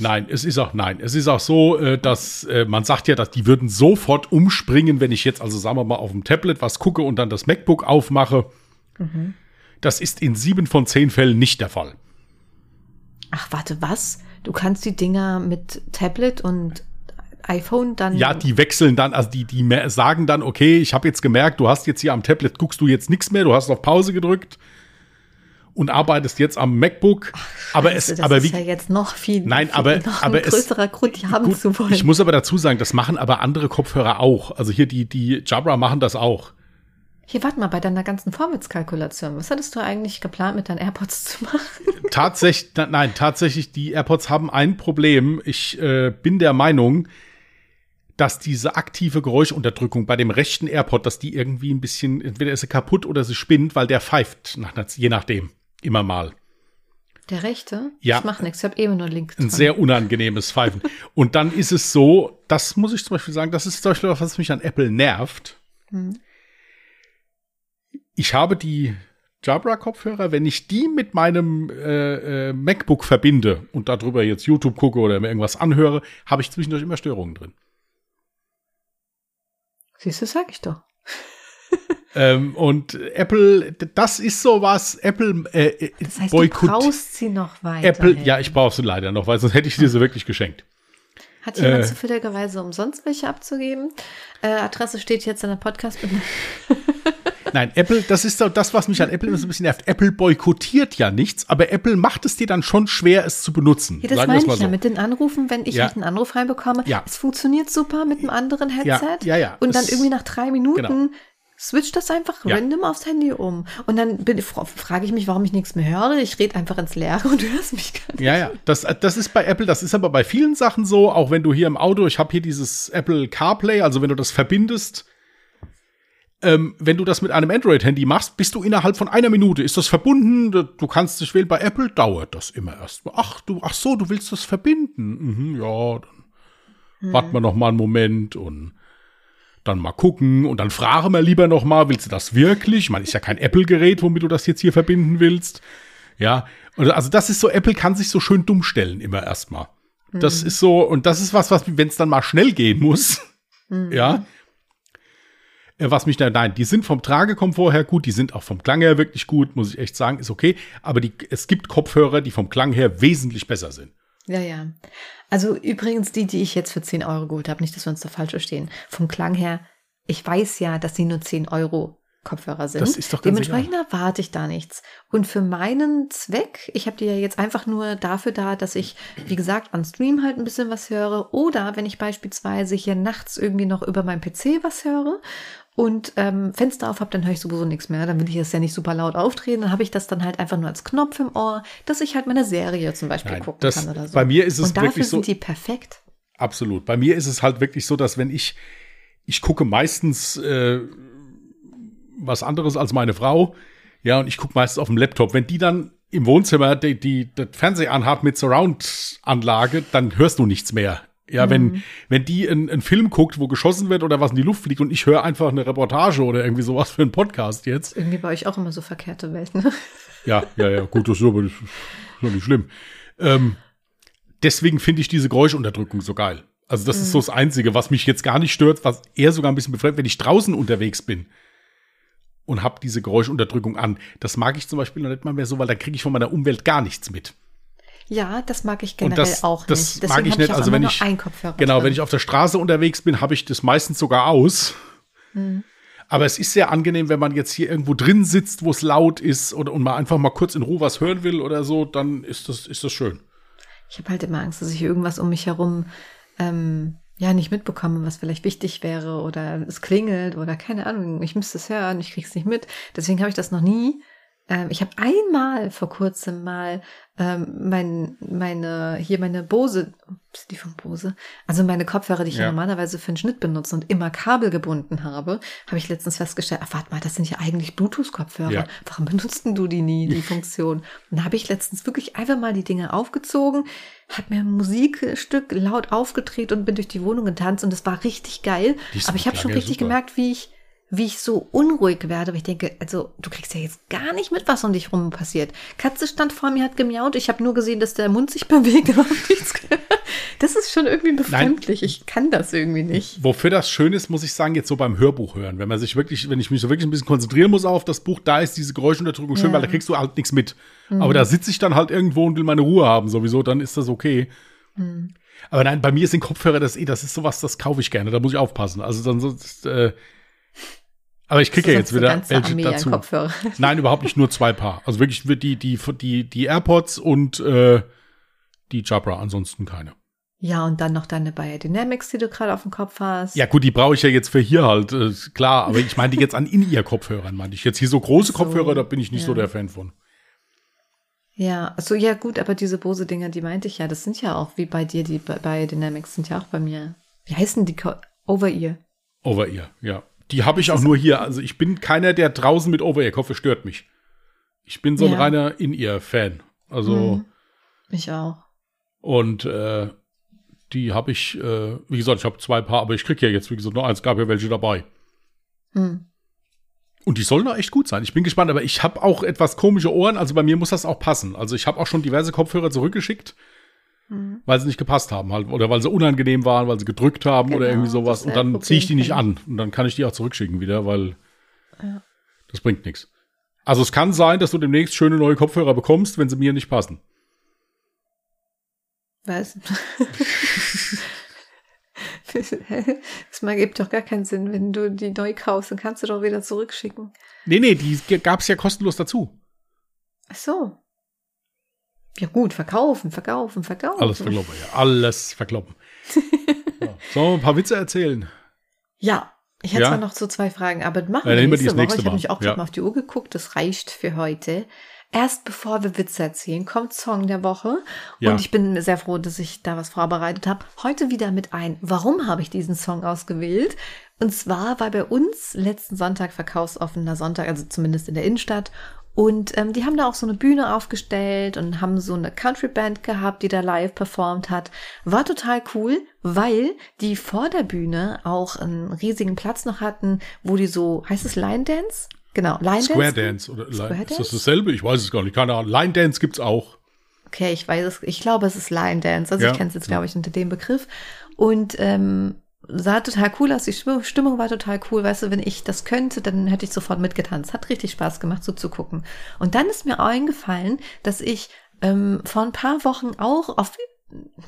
Nein, es ist auch, nein, es ist auch so, äh, dass äh, man sagt ja, dass die würden sofort umspringen, wenn ich jetzt, also sagen wir mal, auf dem Tablet was gucke und dann das MacBook aufmache. Mhm. Das ist in sieben von zehn Fällen nicht der Fall. Ach, warte, was? Du kannst die Dinger mit Tablet und iPhone dann. Ja, die wechseln dann, also die, die sagen dann, okay, ich habe jetzt gemerkt, du hast jetzt hier am Tablet, guckst du jetzt nichts mehr, du hast auf Pause gedrückt und arbeitest jetzt am MacBook. aber es, das aber ist wie, ja jetzt noch viel, Nein, viel aber- noch aber ein es- größerer Grund, die haben Gut, zu wollen. Ich muss aber dazu sagen, das machen aber andere Kopfhörer auch. Also hier die, die Jabra machen das auch. Hier, warte mal, bei deiner ganzen Vorwärtskalkulation, was hattest du eigentlich geplant, mit deinen AirPods zu machen? Tatsächlich, nein, tatsächlich, die AirPods haben ein Problem. Ich äh, bin der Meinung, dass diese aktive Geräuschunterdrückung bei dem rechten AirPod, dass die irgendwie ein bisschen, entweder ist sie kaputt oder sie spinnt, weil der pfeift, nach, je nachdem, immer mal. Der rechte? Ja. Das macht nichts, ich habe eben nur links Ein dran. sehr unangenehmes Pfeifen. Und dann ist es so, das muss ich zum Beispiel sagen, das ist zum Beispiel was, was mich an Apple nervt. Hm. Ich habe die Jabra-Kopfhörer, wenn ich die mit meinem äh, äh, MacBook verbinde und darüber jetzt YouTube gucke oder mir irgendwas anhöre, habe ich zwischendurch immer Störungen drin. Siehst du, sag ich doch. ähm, und Apple, das ist sowas, Apple äh, äh das heißt, boykott. Du brauchst sie noch weiter. Apple, ja, ich brauche sie leider noch, weil sonst hätte ich dir sie wirklich geschenkt. Hat jemand äh, zufälligerweise umsonst welche abzugeben? Äh, Adresse steht jetzt in der podcast Nein, Apple, das ist so das, was mich an Apple immer so ein bisschen nervt. Apple boykottiert ja nichts, aber Apple macht es dir dann schon schwer, es zu benutzen. Ja, das Sagen meine ich so. ja mit den Anrufen, wenn ich ja. halt einen Anruf reinbekomme. Ja. Es funktioniert super mit einem anderen Headset. Ja, ja. ja. Und dann irgendwie nach drei Minuten genau switch das einfach ja. random aufs Handy um. Und dann frage ich mich, warum ich nichts mehr höre. Ich rede einfach ins Leere und du hörst mich gar nicht. Ja, ja, das, das ist bei Apple, das ist aber bei vielen Sachen so, auch wenn du hier im Auto, ich habe hier dieses Apple CarPlay, also wenn du das verbindest, ähm, wenn du das mit einem Android-Handy machst, bist du innerhalb von einer Minute, ist das verbunden, du kannst dich wählen, bei Apple dauert das immer erst. Ach, du, ach so, du willst das verbinden. Mhm, ja, dann hm. warten wir noch mal einen Moment und dann mal gucken und dann frage mal lieber noch mal, willst du das wirklich? Man ist ja kein Apple-Gerät, womit du das jetzt hier verbinden willst. Ja, also das ist so, Apple kann sich so schön dumm stellen immer erstmal. Das ist so, und das ist was, was, wenn es dann mal schnell gehen muss, mhm. ja, was mich da, nein, die sind vom Tragekomfort her gut, die sind auch vom Klang her wirklich gut, muss ich echt sagen, ist okay. Aber die, es gibt Kopfhörer, die vom Klang her wesentlich besser sind. Ja, ja. Also übrigens die, die ich jetzt für 10 Euro geholt habe, nicht, dass wir uns da falsch verstehen. Vom Klang her, ich weiß ja, dass sie nur 10 Euro Kopfhörer sind. Das ist doch ganz Dementsprechend egal. erwarte ich da nichts. Und für meinen Zweck, ich habe die ja jetzt einfach nur dafür da, dass ich, wie gesagt, an Stream halt ein bisschen was höre. Oder wenn ich beispielsweise hier nachts irgendwie noch über meinen PC was höre und ähm, Fenster auf habe, dann höre ich sowieso nichts mehr. Dann will ich das ja nicht super laut auftreten. Dann habe ich das dann halt einfach nur als Knopf im Ohr, dass ich halt meine Serie zum Beispiel Nein, gucken das, kann oder so. Bei mir ist es und dafür wirklich so. sind die perfekt. Absolut. Bei mir ist es halt wirklich so, dass wenn ich ich gucke meistens äh, was anderes als meine Frau, ja, und ich gucke meistens auf dem Laptop. Wenn die dann im Wohnzimmer die, die, das Fernseh anhat mit Surround-Anlage, dann hörst du nichts mehr. Ja, mhm. wenn, wenn die einen Film guckt, wo geschossen wird oder was in die Luft fliegt und ich höre einfach eine Reportage oder irgendwie sowas für einen Podcast jetzt. Irgendwie bei euch auch immer so verkehrte Welt, ne? Ja, ja, ja, gut, das ist aber das ist nicht schlimm. Ähm, deswegen finde ich diese Geräuschunterdrückung so geil. Also das mhm. ist so das Einzige, was mich jetzt gar nicht stört, was eher sogar ein bisschen befreit, wenn ich draußen unterwegs bin und habe diese Geräuschunterdrückung an. Das mag ich zum Beispiel noch nicht mal mehr so, weil dann kriege ich von meiner Umwelt gar nichts mit. Ja, das mag ich generell das, auch das nicht. Das mag ich nicht. Ich also wenn ich genau, drin. wenn ich auf der Straße unterwegs bin, habe ich das meistens sogar aus. Mhm. Aber es ist sehr angenehm, wenn man jetzt hier irgendwo drin sitzt, wo es laut ist oder und man einfach mal kurz in Ruhe was hören will oder so, dann ist das ist das schön. Ich habe halt immer Angst, dass ich irgendwas um mich herum ähm, ja nicht mitbekomme, was vielleicht wichtig wäre oder es klingelt oder keine Ahnung, ich müsste es hören, ich krieg's nicht mit. Deswegen habe ich das noch nie ähm, ich habe einmal vor kurzem mal ähm, mein, meine, hier meine Bose, ist die von Bose? Also meine Kopfhörer, die ich ja. normalerweise für einen Schnitt benutze und immer Kabel gebunden habe, habe ich letztens festgestellt, ach warte mal, das sind ja eigentlich Bluetooth-Kopfhörer. Ja. Warum benutzt du die nie, die Funktion? Und da habe ich letztens wirklich einfach mal die Dinge aufgezogen, habe mir ein Musikstück laut aufgedreht und bin durch die Wohnung getanzt und das war richtig geil. Aber ich habe schon richtig super. gemerkt, wie ich wie ich so unruhig werde, weil ich denke, also du kriegst ja jetzt gar nicht mit, was um dich rum passiert. Katze stand vor mir, hat gemiaut, ich habe nur gesehen, dass der Mund sich bewegt, aber nichts Das ist schon irgendwie befremdlich. Nein. Ich kann das irgendwie nicht. Wofür das schön ist, muss ich sagen, jetzt so beim Hörbuch hören. Wenn man sich wirklich, wenn ich mich so wirklich ein bisschen konzentrieren muss auf das Buch, da ist diese Geräuschunterdrückung schön, ja. weil da kriegst du halt nichts mit. Mhm. Aber da sitze ich dann halt irgendwo und will meine Ruhe haben, sowieso, dann ist das okay. Mhm. Aber nein, bei mir sind Kopfhörer das eh, das ist sowas, das kaufe ich gerne, da muss ich aufpassen. Also dann so, äh, aber ich kriege ja jetzt wieder welche dazu. Nein, überhaupt nicht nur zwei Paar. Also wirklich die, die, die, die AirPods und äh, die Jabra, ansonsten keine. Ja, und dann noch deine Biodynamics, die du gerade auf dem Kopf hast. Ja, gut, die brauche ich ja jetzt für hier halt, äh, klar, aber ich meine die jetzt an In-Ear-Kopfhörern, meinte ich. Jetzt hier so große so, Kopfhörer, da bin ich nicht ja. so der Fan von. Ja, also ja gut, aber diese Bose-Dinger, die meinte ich ja, das sind ja auch wie bei dir, die Biodynamics sind ja auch bei mir. Wie heißen die? Over-Ear. Over-Ear, ja. Die habe ich auch nur hier. Also ich bin keiner, der draußen mit Over-Ear-Koffer stört mich. Ich bin so ein ja. reiner In-Ear-Fan. Also. Mhm. Ich auch. Und äh, die habe ich, äh, wie gesagt, ich habe zwei Paar, aber ich kriege ja jetzt, wie gesagt, nur eins, gab ja welche dabei. Hm. Und die sollen auch echt gut sein. Ich bin gespannt, aber ich habe auch etwas komische Ohren. Also bei mir muss das auch passen. Also ich habe auch schon diverse Kopfhörer zurückgeschickt, Mhm. weil sie nicht gepasst haben halt. Oder weil sie unangenehm waren, weil sie gedrückt haben oder Genau, irgendwie sowas. Und dann ziehe ich die nicht an. Und dann kann ich die auch zurückschicken wieder, weil Ja. das bringt nichts. Also es kann sein, dass du demnächst schöne neue Kopfhörer bekommst, wenn sie mir nicht passen. Was? Das mal gibt doch gar keinen Sinn, wenn du die neu kaufst, dann kannst du doch wieder zurückschicken. Nee, nee, die gab es ja kostenlos dazu. Ach so. Ja gut, verkaufen, verkaufen, verkaufen. Alles verkloppen, ja. Alles verkloppen. ja. Sollen wir ein paar Witze erzählen? Ja, ich hätte Ja? zwar noch so zwei Fragen, aber machen Ja, wir die nächste das Woche. nächste Ich habe mich auch gerade Ja. mal auf die Uhr geguckt, das reicht für heute. Erst bevor wir Witze erzählen, kommt Song der Woche. Ja. Und ich bin sehr froh, dass ich da was vorbereitet habe. Heute wieder mit ein, warum habe ich diesen Song ausgewählt? Und zwar war bei uns letzten Sonntag verkaufsoffener Sonntag, also zumindest in der Innenstadt. Und ähm, die haben da auch so eine Bühne aufgestellt und haben so eine Country-Band gehabt, die da live performt hat. War total cool, weil die vor der Bühne auch einen riesigen Platz noch hatten, wo die so, heißt es Line Dance? Genau, Line Square Dance. Dance oder Square Line, ist das Dance? dasselbe? Ich weiß es gar nicht. Keine Ahnung. Line Dance gibt's auch. Okay, ich weiß es, ich glaube, es ist Line Dance. Also Ja. ich kenne es jetzt, glaube ich, unter dem Begriff. Und ähm, sah total cool aus. Die Stimmung war total cool. Weißt du, wenn ich das könnte, dann hätte ich sofort mitgetanzt. Hat richtig Spaß gemacht, so zu gucken. Und dann ist mir eingefallen, dass ich ähm, vor ein paar Wochen auch auf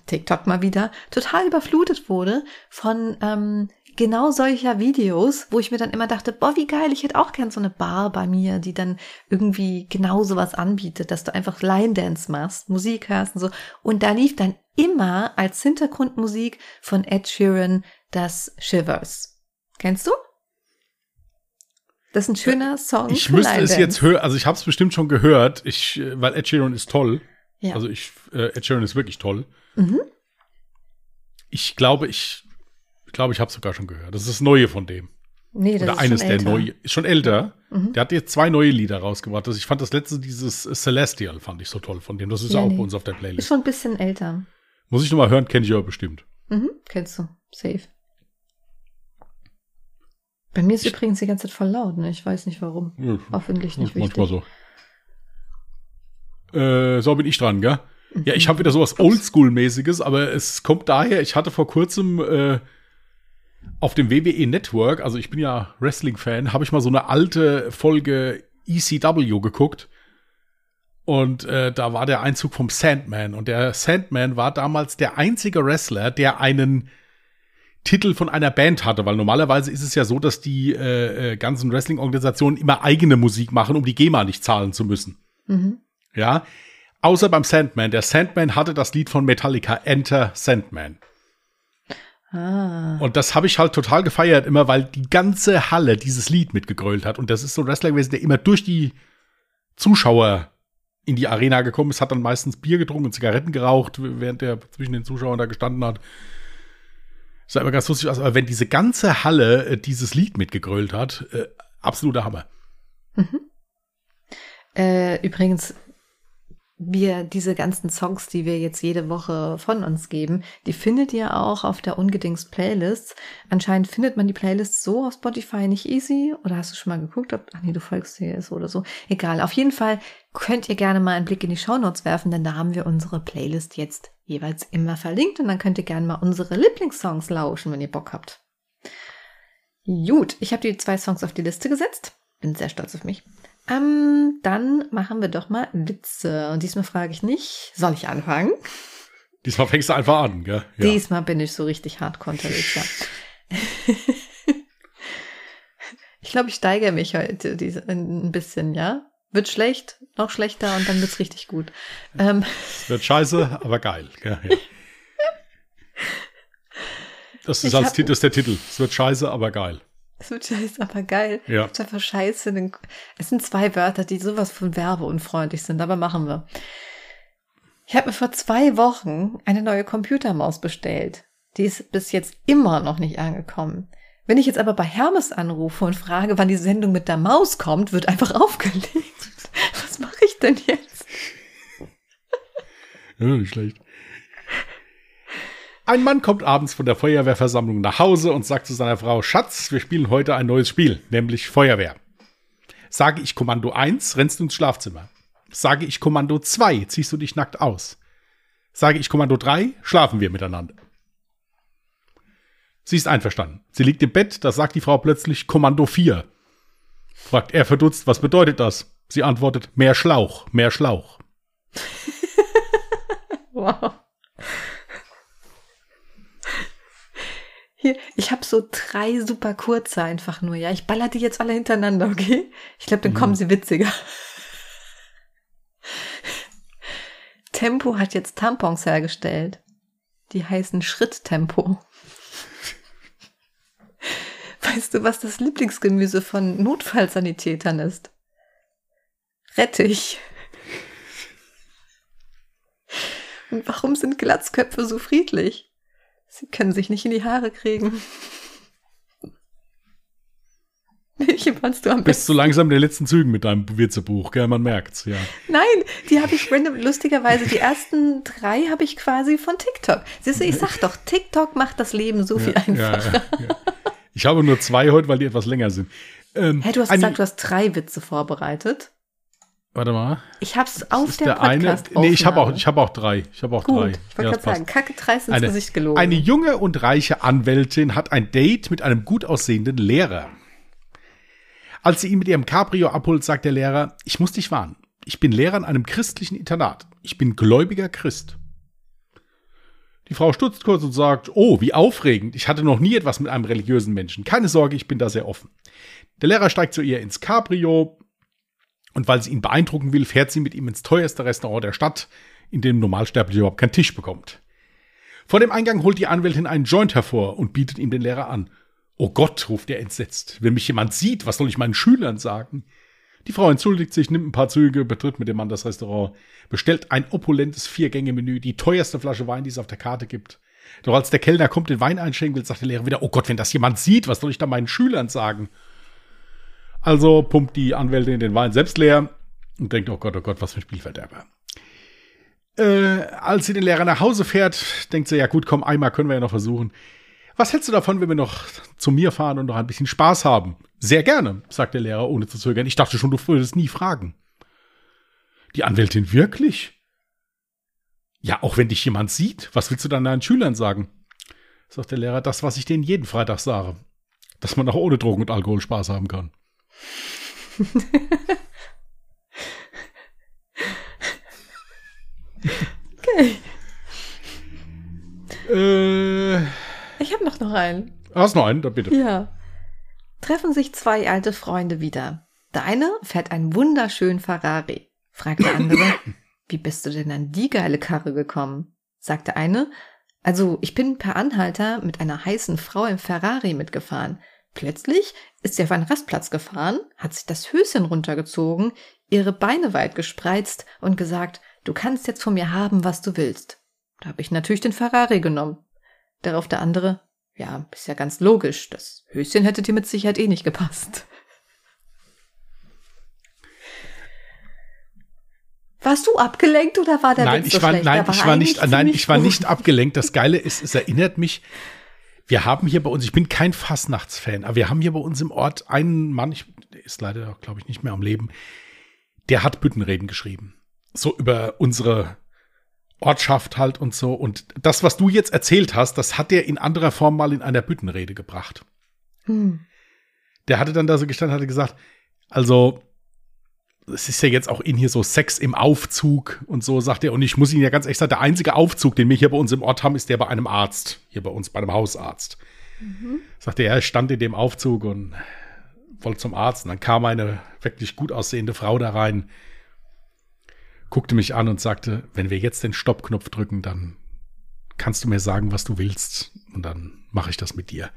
TikTok mal wieder total überflutet wurde von ähm, genau solcher Videos, wo ich mir dann immer dachte, boah, wie geil, ich hätte auch gern so eine Bar bei mir, die dann irgendwie genau sowas anbietet, dass du einfach Line Dance machst, Musik hörst und so. Und da lief dann immer als Hintergrundmusik von Ed Sheeran das Shivers. Kennst du? Das ist ein schöner Song. Ich müsste es jetzt hören. Also ich habe es bestimmt schon gehört. Ich, äh, weil Ed Sheeran ist toll. Ja. Also ich, äh, Ed Sheeran ist wirklich toll. mhm. Ich glaube, ich, glaube, ich habe es sogar schon gehört. Das ist das Neue von dem. Nee, das Oder ist eines schon der älter. neue. Ist schon älter. Mhm. Der hat jetzt zwei neue Lieder rausgebracht. Also ich fand das letzte, dieses Celestial, fand ich so toll von dem. Das ist Ja, auch nee. bei uns auf der Ist Playlist. schon ein bisschen älter. Muss ich noch mal hören, kenne ich aber bestimmt. Mhm. Kennst du. Safe. Bei mir ist übrigens die ganze Zeit voll laut, ne? Ich weiß nicht warum. Ja, Hoffentlich nicht manchmal wichtig. so. Äh, so bin ich dran, gell? Ja, Mhm. ich habe wieder sowas Oldschool-mäßiges, aber es kommt daher, ich hatte vor kurzem äh, auf dem WWE Network, also ich bin ja Wrestling-Fan, habe ich mal so eine alte Folge ECW geguckt. Und äh, da war der Einzug vom Sandman. Und der Sandman war damals der einzige Wrestler, der einen Titel von einer Band hatte, weil normalerweise ist es ja so, dass die äh, äh, ganzen Wrestling-Organisationen immer eigene Musik machen, um die GEMA nicht zahlen zu müssen. Mhm. Ja. Außer beim Sandman. Der Sandman hatte das Lied von Metallica, Enter Sandman. Ah. Und das habe ich halt total gefeiert, immer weil die ganze Halle dieses Lied mitgegrölt hat. Und das ist so ein Wrestler gewesen, der immer durch die Zuschauer in die Arena gekommen ist, hat dann meistens Bier getrunken und Zigaretten geraucht, während er zwischen den Zuschauern da gestanden hat. Sah immer ganz lustig aus, aber wenn diese ganze Halle äh, dieses Lied mitgegrölt hat, äh, absoluter Hammer. Äh, übrigens, wir, diese ganzen Songs, die wir jetzt jede Woche von uns geben, die findet ihr auch auf der Ungedings Playlist. Anscheinend findet man die Playlist so auf Spotify nicht easy. Oder hast du schon mal geguckt, ob, ach nee, du folgst hier so oder so. Egal. Auf jeden Fall könnt ihr gerne mal einen Blick in die Shownotes werfen, denn da haben wir unsere Playlist jetzt jeweils immer verlinkt und dann könnt ihr gerne mal unsere Lieblingssongs lauschen, wenn ihr Bock habt. Gut, ich habe die zwei Songs auf die Liste gesetzt. Bin sehr stolz auf mich. Ähm, dann machen wir doch mal Witze. Und diesmal frage ich nicht, soll ich anfangen? Diesmal fängst du einfach an, gell? Ja. Diesmal bin ich so richtig hardcore unterwegs, ja. ich glaube, ich steigere mich heute diese, ein bisschen, ja? Wird schlecht, noch schlechter und dann wird's richtig gut. Ähm, Es wird scheiße, aber geil. gell? Ja. Das ist, Ich als Titel, das ist der Titel. Es wird scheiße, aber geil. Wird scheiße, aber geil. Ja. Es ist einfach scheiße. Es sind zwei Wörter, die sowas von werbeunfreundlich sind, aber machen wir. Ich habe mir vor zwei Wochen eine neue Computermaus bestellt. Die ist bis jetzt immer noch nicht angekommen. Wenn ich jetzt aber bei Hermes anrufe und frage, wann die Sendung mit der Maus kommt, wird einfach aufgelegt. Was mache ich denn jetzt? Ja, nicht schlecht. Ein Mann kommt abends von der Feuerwehrversammlung nach Hause und sagt zu seiner Frau, Schatz, wir spielen heute ein neues Spiel, nämlich Feuerwehr. Sage ich Kommando 1, rennst du ins Schlafzimmer. Sage ich Kommando 2, ziehst du dich nackt aus. Sage ich Kommando 3, schlafen wir miteinander. Sie ist einverstanden. Sie liegt im Bett, da sagt die Frau plötzlich Kommando 4. Fragt er verdutzt, was bedeutet das? Sie antwortet, mehr Schlauch, mehr Schlauch. wow. Hier, ich habe so drei super kurze einfach nur, ja. Ich baller die jetzt alle hintereinander, okay? Ich glaube, dann mhm. kommen sie witziger. Tempo hat jetzt Tampons hergestellt. Die heißen Schritttempo. Weißt du, was das Lieblingsgemüse von Notfallsanitätern ist? Rettich. Und warum sind Glatzköpfe so friedlich? Sie können sich nicht in die Haare kriegen. Welche fandst du am besten? Bist so langsam in den letzten Zügen mit deinem Witzebuch, gell? Man merkt's, ja. Nein, die habe ich random, lustigerweise, die ersten drei habe ich quasi von TikTok. Siehst du, ich sag doch, TikTok macht das Leben so viel einfacher. Ja, ja, ich habe nur zwei heute, weil die etwas länger sind. Ähm, hey, du hast gesagt, du hast drei Witze vorbereitet. Warte mal. Ich hab's auf der, der eine, Nee, ich habe auch, ich hab auch drei. Ich habe auch Gut, drei. Ich wollte ja, gerade sagen, Kacke dreist ins eine, Gesicht gelogen. Eine junge und reiche Anwältin hat ein Date mit einem gut aussehenden Lehrer. Als sie ihn mit ihrem Cabrio abholt, sagt der Lehrer, ich muss dich warnen. Ich bin Lehrer in einem christlichen Internat. Ich bin gläubiger Christ. Die Frau stutzt kurz und sagt, oh, wie aufregend. Ich hatte noch nie etwas mit einem religiösen Menschen. Keine Sorge, ich bin da sehr offen. Der Lehrer steigt zu ihr ins Cabrio, und weil sie ihn beeindrucken will, fährt sie mit ihm ins teuerste Restaurant der Stadt, in dem Normalsterbliche überhaupt keinen Tisch bekommt. Vor dem Eingang holt die Anwältin einen Joint hervor und bietet ihm den Lehrer an. Oh Gott, ruft er entsetzt. Wenn mich jemand sieht, was soll ich meinen Schülern sagen? Die Frau entschuldigt sich, nimmt ein paar Züge, betritt mit dem Mann das Restaurant, bestellt ein opulentes Viergänge-Menü, die teuerste Flasche Wein, die es auf der Karte gibt. Doch als der Kellner kommt, den Wein einschenken will, sagt der Lehrer wieder, oh Gott, wenn das jemand sieht, was soll ich da meinen Schülern sagen? Also pumpt die Anwältin den Wein selbst leer und denkt, oh Gott, oh Gott, was für ein Spielverderber. Äh, als sie den Lehrer nach Hause fährt, denkt sie, ja gut, komm, einmal können wir ja noch versuchen. Was hältst du davon, wenn wir noch zu mir fahren und noch ein bisschen Spaß haben? Sehr gerne, sagt der Lehrer, ohne zu zögern. Ich dachte schon, du würdest nie fragen. Die Anwältin wirklich? Ja, auch wenn dich jemand sieht, was willst du dann deinen Schülern sagen? Sagt der Lehrer, das, was ich denen jeden Freitag sage. Dass man auch ohne Drogen und Alkohol Spaß haben kann. Okay. Äh, ich habe noch noch einen. Hast noch einen? Da bitte. Ja. Treffen sich zwei alte Freunde wieder. Der eine fährt einen wunderschönen Ferrari. Fragt der andere, wie bist du denn an die geile Karre gekommen? Sagt der eine, also ich bin per Anhalter mit einer heißen Frau im Ferrari mitgefahren. Plötzlich ist sie auf einen Rastplatz gefahren, hat sich das Höschen runtergezogen, ihre Beine weit gespreizt und gesagt, du kannst jetzt von mir haben, was du willst. Da habe ich natürlich den Ferrari genommen. Darauf der andere, ja, ist ja ganz logisch, das Höschen hätte dir mit Sicherheit eh nicht gepasst. Warst du abgelenkt oder war der nein, Witz so ich war, schlecht? Nein, war ich war nicht, nein, ich war nicht abgelenkt. Das Geile ist, es erinnert mich wir haben hier bei uns, ich bin kein Fastnachtsfan, aber wir haben hier bei uns im Ort einen Mann, ich, der ist leider, glaube ich, nicht mehr am Leben, der hat Büttenreden geschrieben. So über unsere Ortschaft halt und so. Und das, was du jetzt erzählt hast, das hat er in anderer Form mal in einer Büttenrede gebracht. Hm. Der hatte dann da so gestanden, hatte gesagt, also es ist ja jetzt auch in hier so Sex im Aufzug und so, sagt er. Und ich muss Ihnen ja ganz ehrlich sagen, der einzige Aufzug, den wir hier bei uns im Ort haben, ist der bei einem Arzt. Hier bei uns, bei einem Hausarzt. Mhm. Sagt er, er stand in dem Aufzug und wollte zum Arzt. Und dann kam eine wirklich gut aussehende Frau da rein, guckte mich an und sagte, wenn wir jetzt den Stoppknopf drücken, dann kannst du mir sagen, was du willst. Und dann mache ich das mit dir.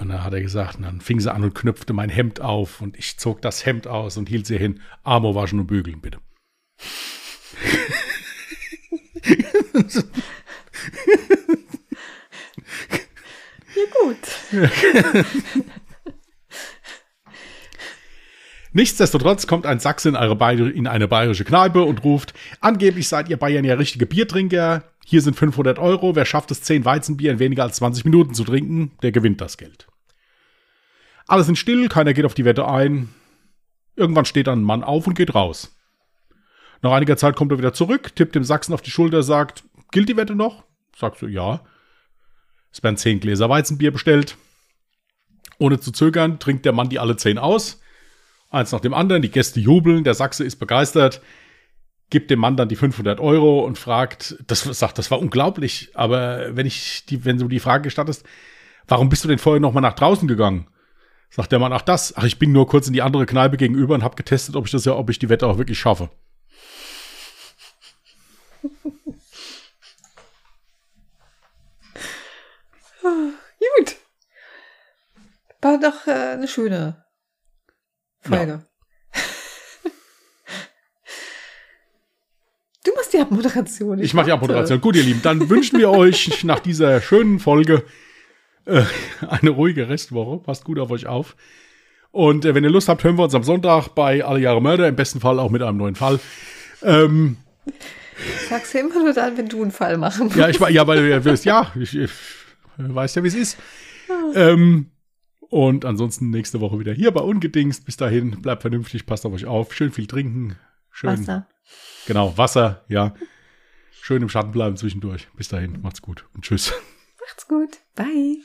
Und dann hat er gesagt, und dann fing sie an und knüpfte mein Hemd auf und ich zog das Hemd aus und hielt sie hin. Arme waschen und bügeln, bitte. ja, gut. Nichtsdestotrotz kommt ein Sachse in, in, eine bayerische Kneipe und ruft, angeblich seid ihr Bayern ja richtige Biertrinker. Hier sind 500 Euro. Wer schafft es, 10 Weizenbier in weniger als 20 Minuten zu trinken, der gewinnt das Geld. Alle sind still, keiner geht auf die Wette ein. Irgendwann steht ein Mann auf und geht raus. Nach einiger Zeit kommt er wieder zurück, tippt dem Sachsen auf die Schulter, sagt, gilt die Wette noch? Sagst du, ja. Es werden zehn Gläser Weizenbier bestellt. Ohne zu zögern trinkt der Mann die alle zehn aus. Eins nach dem anderen, die Gäste jubeln, der Sachse ist begeistert, gibt dem Mann dann die 500 Euro und fragt, das sagt, das war unglaublich, aber wenn ich die, wenn du die Frage gestattest, warum bist du denn vorher noch mal nach draußen gegangen? Sagt der Mann, ach das, ach ich bin nur kurz in die andere Kneipe gegenüber und habe getestet, ob ich das ja, ob ich die Wette auch wirklich schaffe. Gut. War doch äh, eine schöne Folge. Du machst die Abmoderation. Ich mache die Abmoderation. Gut, ihr Lieben, dann wünschen wir euch nach dieser schönen Folge äh, eine ruhige Restwoche. Passt gut auf euch auf. Und äh, wenn ihr Lust habt, hören wir uns am Sonntag bei Alle Jahre Mörder. Im besten Fall auch mit einem neuen Fall. Ähm, Sag's immer nur dann, wenn du einen Fall machen musst. ja, ich, ja, weil ihr wisst, ja, ich, ich weiß ja, wie es ist. Ähm, und ansonsten nächste Woche wieder hier bei Ungedingst. Bis dahin, bleibt vernünftig, passt auf euch auf. Schön viel trinken. Schön. Wasser. Genau, Wasser, ja. Schön im Schatten bleiben zwischendurch. Bis dahin, macht's gut und tschüss. Macht's gut. Bye.